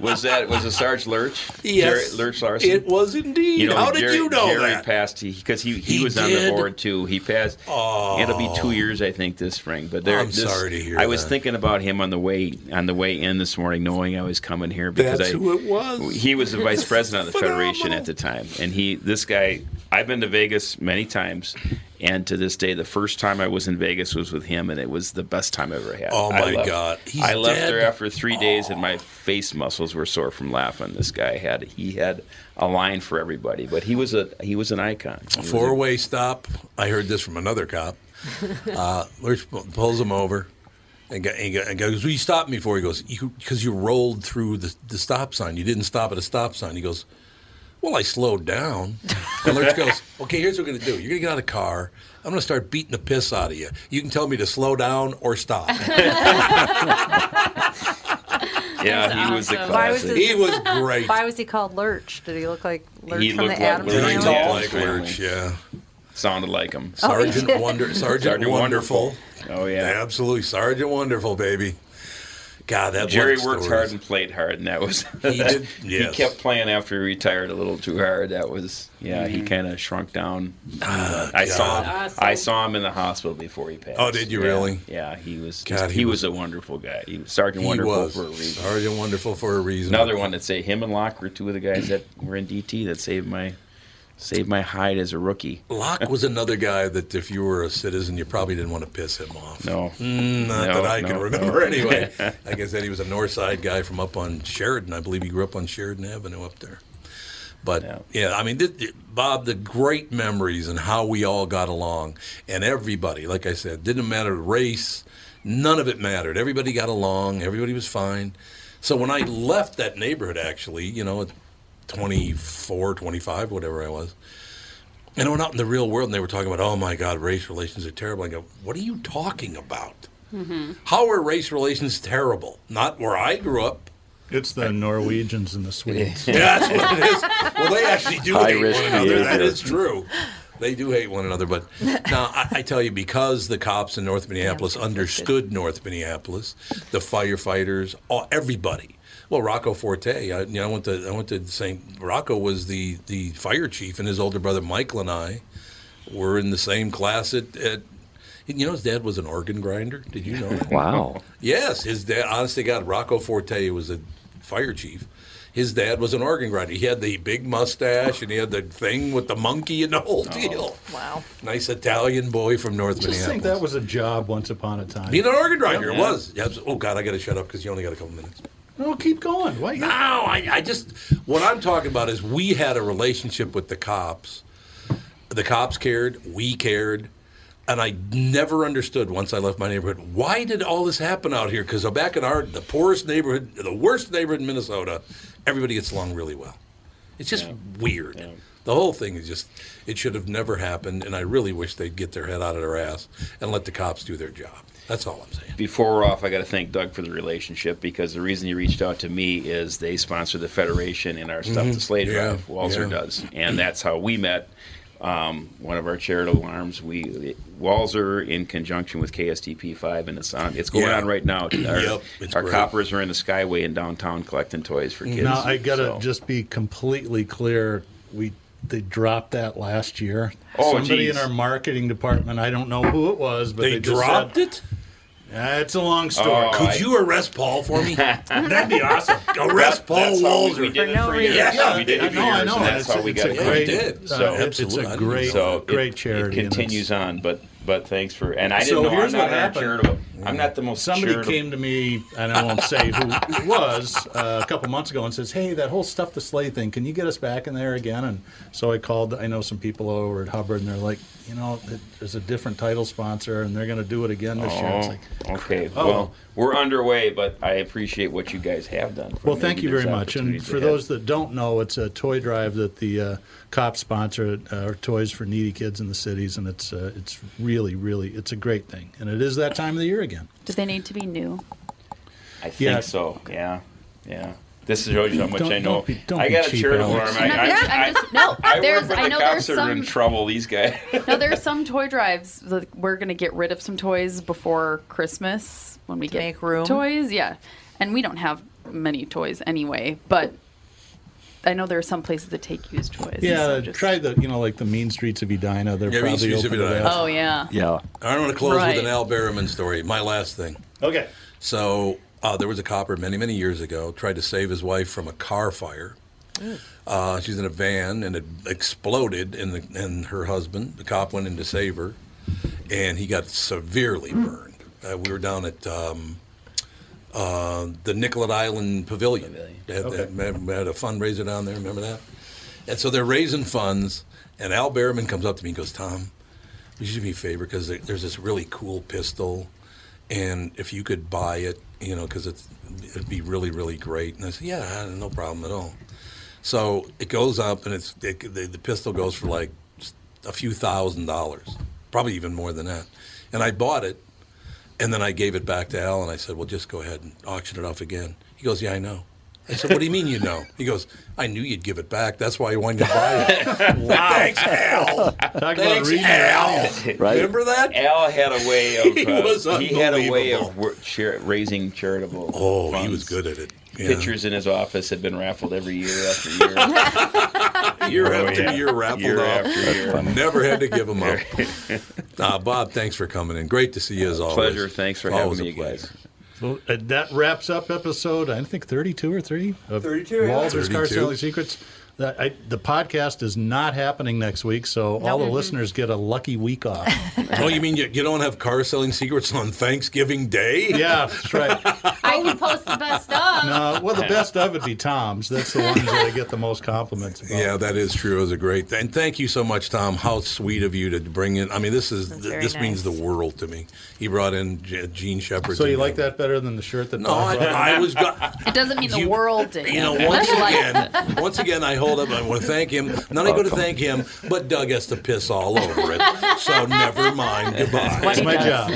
was that was it Sarge Lurch? Yes. Jerry, Lurch Larson. It was indeed. You know, How did Jerry, you know Jerry that? passed because he, he, He was on the board too. He passed. Oh. It'll be two years, I think, this spring. But there, I'm this- sorry to hear I was that. thinking about him on the way on the way in this morning, knowing I was coming here because That's I, who it was. He was the vice president of the federation at the time, and he this guy. I've been to Vegas many times, and to this day, the first time I was in Vegas was with him, and it was the best time I ever had. Oh, I my left- God. He's I left dead? there after three days, and my face muscles were sore from laughing. This guy had he had a line for everybody, but he was a he was an icon. He a- Four way stop. I heard this from another cop. Uh, Lurch pulls him over, And, guy- and guy- and goes, well, you stopped me for? He goes, because you, rolled through the, the stop sign. You didn't stop at a stop sign. He goes, well, I slowed down. And Lurch goes, okay, here's what we're going to do. You're going to get out of the car. I'm going to start beating the piss out of you. You can tell me to slow down or stop. Yeah, he was a Why was classic. his- He was great. Why was he called Lurch? Did he look like Lurch He from looked the like Adams Lurch. Family? He Yeah. looked like Lurch, yeah. Sounded like him. Oh, he Sergeant did. Wonder, Sergeant, Wonderful. Oh yeah, absolutely, Sergeant Wonderful, baby. God, that Jerry worked stories. hard and played hard, and that was He did, he kept playing after he retired a little too hard. That was yeah. He mm-hmm. kind of shrunk down. Ah, I saw him. God. I saw him in the hospital before he passed. Oh, did you Yeah. really? Yeah, he was. God, he, he was, was- a wonderful guy. He was Sergeant He Wonderful was for a reason. Sergeant Wonderful for a reason. Another one that say him and Locke were two of the guys that were in DT that saved my saved my hide as a rookie. Locke was another guy that if you were a citizen, you probably didn't want to piss him off. No. Mm, not No, that I can remember no. anyway. like I said, he was a North Side guy from up on Sheridan. I believe he grew up on Sheridan Avenue up there. But yeah, I mean, Bob, the great memories and how we all got along, and everybody, like I said, didn't matter race, none of it mattered. Everybody got along, everybody was fine. So when I left that neighborhood, actually, you know, 24, 25, whatever I was, and I went out in the real world, and they were talking about, oh my God, race relations are terrible. I go, what are you talking about? Mm-hmm. How are race relations terrible? Not where I grew up. It's the Norwegians and the Swedes. Yeah, that's what it is. Well, they actually do High hate one another. That behavior. is true. They do hate one another. But now, I, I tell you, because the cops in North Minneapolis understood North Minneapolis, the firefighters, all, everybody. Well, Rocco Forte. I, you know, I went to I went to St. Rocco was the the fire chief, and his older brother Michael and I were in the same class at. at you know, his dad was an organ grinder. Did you know that? Wow. Yes, his dad. Honestly, God, Rocco Forte was a fire chief. His dad was an organ grinder. He had the big mustache and he had the thing with the monkey and the whole oh, deal. Wow. Nice Italian boy from North Just Minneapolis. think that was a job once upon a time. Being an organ grinder, Yep. it was. Yeah, oh God, I got to shut up because you only got a couple minutes. No, keep going. Why? No, I, I just what I'm talking about is we had a relationship with the cops. The cops cared, we cared, and I never understood once I left my neighborhood why did all this happen out here? Because back in our the poorest neighborhood, the worst neighborhood in Minnesota, everybody gets along really well. It's just weird. The whole thing is just it should have never happened, and I really wish they'd get their head out of their ass and let the cops do their job. That's all I'm saying. Before we're off, I got to thank Doug for the relationship because the reason he reached out to me is they sponsor the Federation and our stuff Mhm. to Slade Yeah, Drive. Walser yeah. does, and that's how we met. Um, one of our charitable arms, we Walser in conjunction with KSTP five, and it's on. It's going Yeah. on right now. Our, Yep, it's our coppers are in the Skyway in downtown collecting toys for kids. Now I gotta So- just be completely clear. We they dropped that last year. Oh, Somebody in our marketing department. I don't know who it was, but They they, just dropped said, it. Uh, it's a long story. Could I- you arrest Paul for me? That'd be awesome. Arrest Paul That's how we- Walser. we did it no for reason. years. Yeah, we did I it for know, I years, know. and that's It's- how we got it. great- Yeah, you did. uh, So, it's- absolutely. It's a great, So it- great charity. It continues on, but but thanks for and I didn't So know here's I'm not what charitable. I'm not the most Somebody charitable. came to me, and I won't say who it was, uh, a couple months ago and says, "Hey, that whole stuff the sleigh thing, can you get us back in there again?" And so I called. I know some people over at Hubbard, and they're like, "You know, th- there's a different title sponsor, and they're going to do it again this year." It's Oh, like, okay. Oh. Well, we're underway, but I appreciate what you guys have done. Well, thank you very much. And for those that don't know, it's a toy drive that the uh, cops sponsor, uh, Toys for Needy Kids in the Cities, and it's uh, it's really, really, it's a great thing. And it is that time of the year again. Do they need to be new? I think Yeah. so. Yeah, yeah. This shows you how much Don't- I know. don't be- don't I be got a cheap, charitable Alex. arm. I, I'm I, I'm just- no, I there's- work I the know cops there's that are in trouble. These guys. no, there are some toy drives. That we're going to get rid of some toys before Christmas when we To get make room? toys. Yeah, and we don't have many toys anyway. But I know there are some places that take used toys. Yeah, so just- try the you know like the mean streets of Edina. They're Yeah, Mean probably Streets of open Edina. Oh yeah. Yeah. I want to close Right. with an Al Berryman story. My last thing. Okay. So uh, there was a copper many, many years ago tried to save his wife from a car fire. Uh, she's in a van and it exploded, and, the, and her husband, the cop, went in to save her, and he got severely burned. Uh, we were down at um, uh, the Nicollet Island Pavilion. They had, Okay. they had- had a fundraiser down there. Remember that? And so they're raising funds, and Al Berryman comes up to me and goes, "Tom, would you do me a favor? Because there's this really cool pistol, and if you could buy it, you know, because it'd be really, really great. And I said, yeah, no problem at all. So it goes up, and it's it, the, the pistol goes for like a few thousand dollars, probably even more than that. And I bought it, and then I gave it back to Al, and I said, well, just go ahead and auction it off again. He goes, yeah, I know. I said, what do you mean you know? He goes, I knew you'd give it back. That's why I wanted to buy it. Wow. Thanks, Al. about Thanks, reading your Al. audience. Right. Remember that? Al had a way of He uh, was he had a way of wor- char- raising charitable. Oh, he was good at it. Yeah. Pictures in his office had been raffled every year after year. year Oh, after yeah. year raffled Year off. after year. Never had to give them up. uh, Bob, thanks for coming in. Great to see you as always. Pleasure. Thanks for having Always a me, you pleasure. guys. Well, uh, that wraps up episode, I think 32 or 3 of 32, yeah. Walser's Car Selling Secrets. That- I, the podcast is not happening next week, so all the mm-hmm. listeners get a lucky week off. Oh, you mean you, you don't have car selling secrets on Thanksgiving Day? yeah, that's right. I can post the best of. No, well, the best of would be Tom's. That's the ones that I get the most compliments about. Yeah, that is true. It was a great, and thank you so much, Tom. How sweet of you to bring in. I mean, this is very this means the world to me. He brought in G- Gene Shepard. So you like that better than the shirt that No, Tom I, brought? I was. Go- It doesn't mean the world to You him. know, once again, once again, I hold up. I want to thank him. Not only going to thank him, but Doug has to piss all over it. So never mind. Goodbye. That's my job.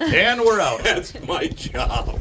And we're out. That's my job.